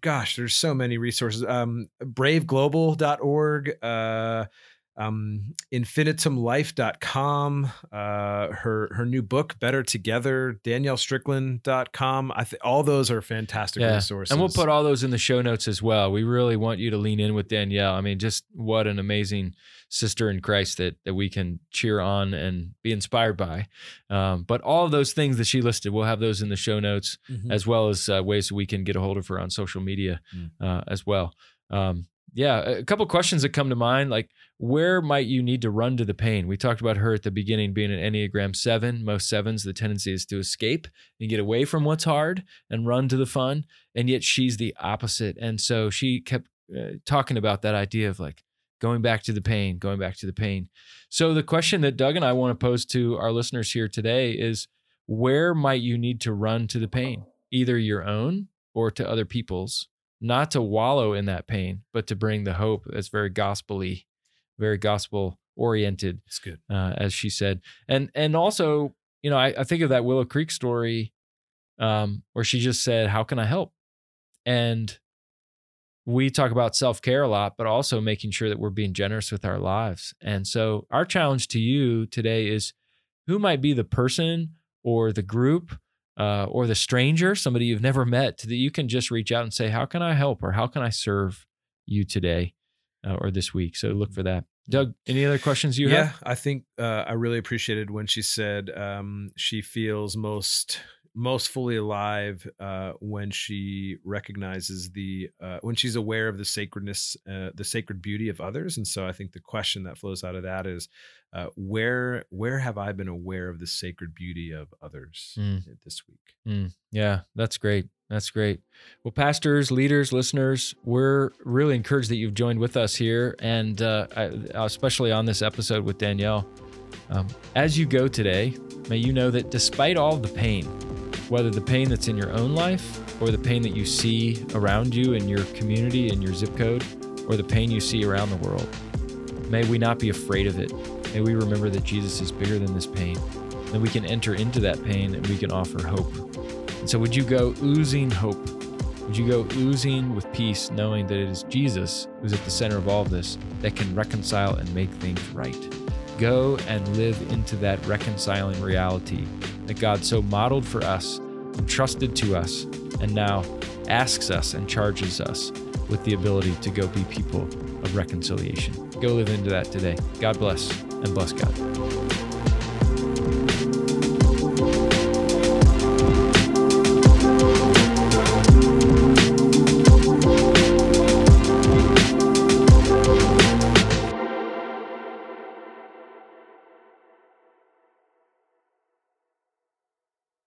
S2: gosh, there's so many resources. Um, braveglobal.org, uh, um, infinitumlife.com, uh, her her new book, Better Together, daniellestrickland.com. I think all those are fantastic
S1: Yeah.
S2: resources.
S1: and we'll put all those in the show notes as well. We really want you to lean in with Danielle. I mean, just what an amazing sister in Christ that that we can cheer on and be inspired by. Um, but all of those things that she listed, we'll have those in the show notes
S2: Mhm.
S1: as well as uh, ways that we can get a hold of her on social media
S2: Mm.
S1: uh, as well. Um, yeah, a couple questions that come to mind, like where might you need to run to the pain? We talked about her at the beginning being an Enneagram seven. Most sevens, the tendency is to escape and get away from what's hard and run to the fun, and yet she's the opposite. And so she kept uh, talking about that idea of like going back to the pain, going back to the pain. So the question that Doug and I want to pose to our listeners here today is where might you need to run to the pain, either your own or to other people's, not to wallow in that pain, but to bring the hope that's very gospel-y, very gospel oriented,
S2: It's good.
S1: uh, as she said. And and also, you know, I, I think of that Willow Creek story um, where she just said, How can I help? And we talk about self care a lot, but also making sure that we're being generous with our lives. And so, our challenge to you today is who might be the person or the group uh, or the stranger, somebody you've never met, that you can just reach out and say, How can I help? or How can I serve you today uh, or this week? So, look for that. Doug, any other questions you
S2: yeah,
S1: have?
S2: Yeah, I think uh, I really appreciated when she said um, she feels most most fully alive uh, when she recognizes the uh, when she's aware of the sacredness, uh, the sacred beauty of others. And so I think the question that flows out of that is, uh, where where have I been aware of the sacred beauty of others
S1: Mm.
S2: this week?
S1: Mm, yeah, that's great. That's great. Well, pastors, leaders, listeners, we're really encouraged that you've joined with us here, and uh, I, especially on this episode with Danielle. Um, as you go today, may you know that despite all the pain, whether the pain that's in your own life or the pain that you see around you in your community, in your zip code, or the pain you see around the world, may we not be afraid of it. May we remember that Jesus is bigger than this pain, that we can enter into that pain and we can offer hope. And so, would you go oozing hope? Would you go oozing with peace, knowing that it is Jesus who's at the center of all of this that can reconcile and make things right? Go and live into that reconciling reality that God so modeled for us, entrusted to us, and now asks us and charges us with the ability to go be people of reconciliation. Go live into that today. God bless and bless God.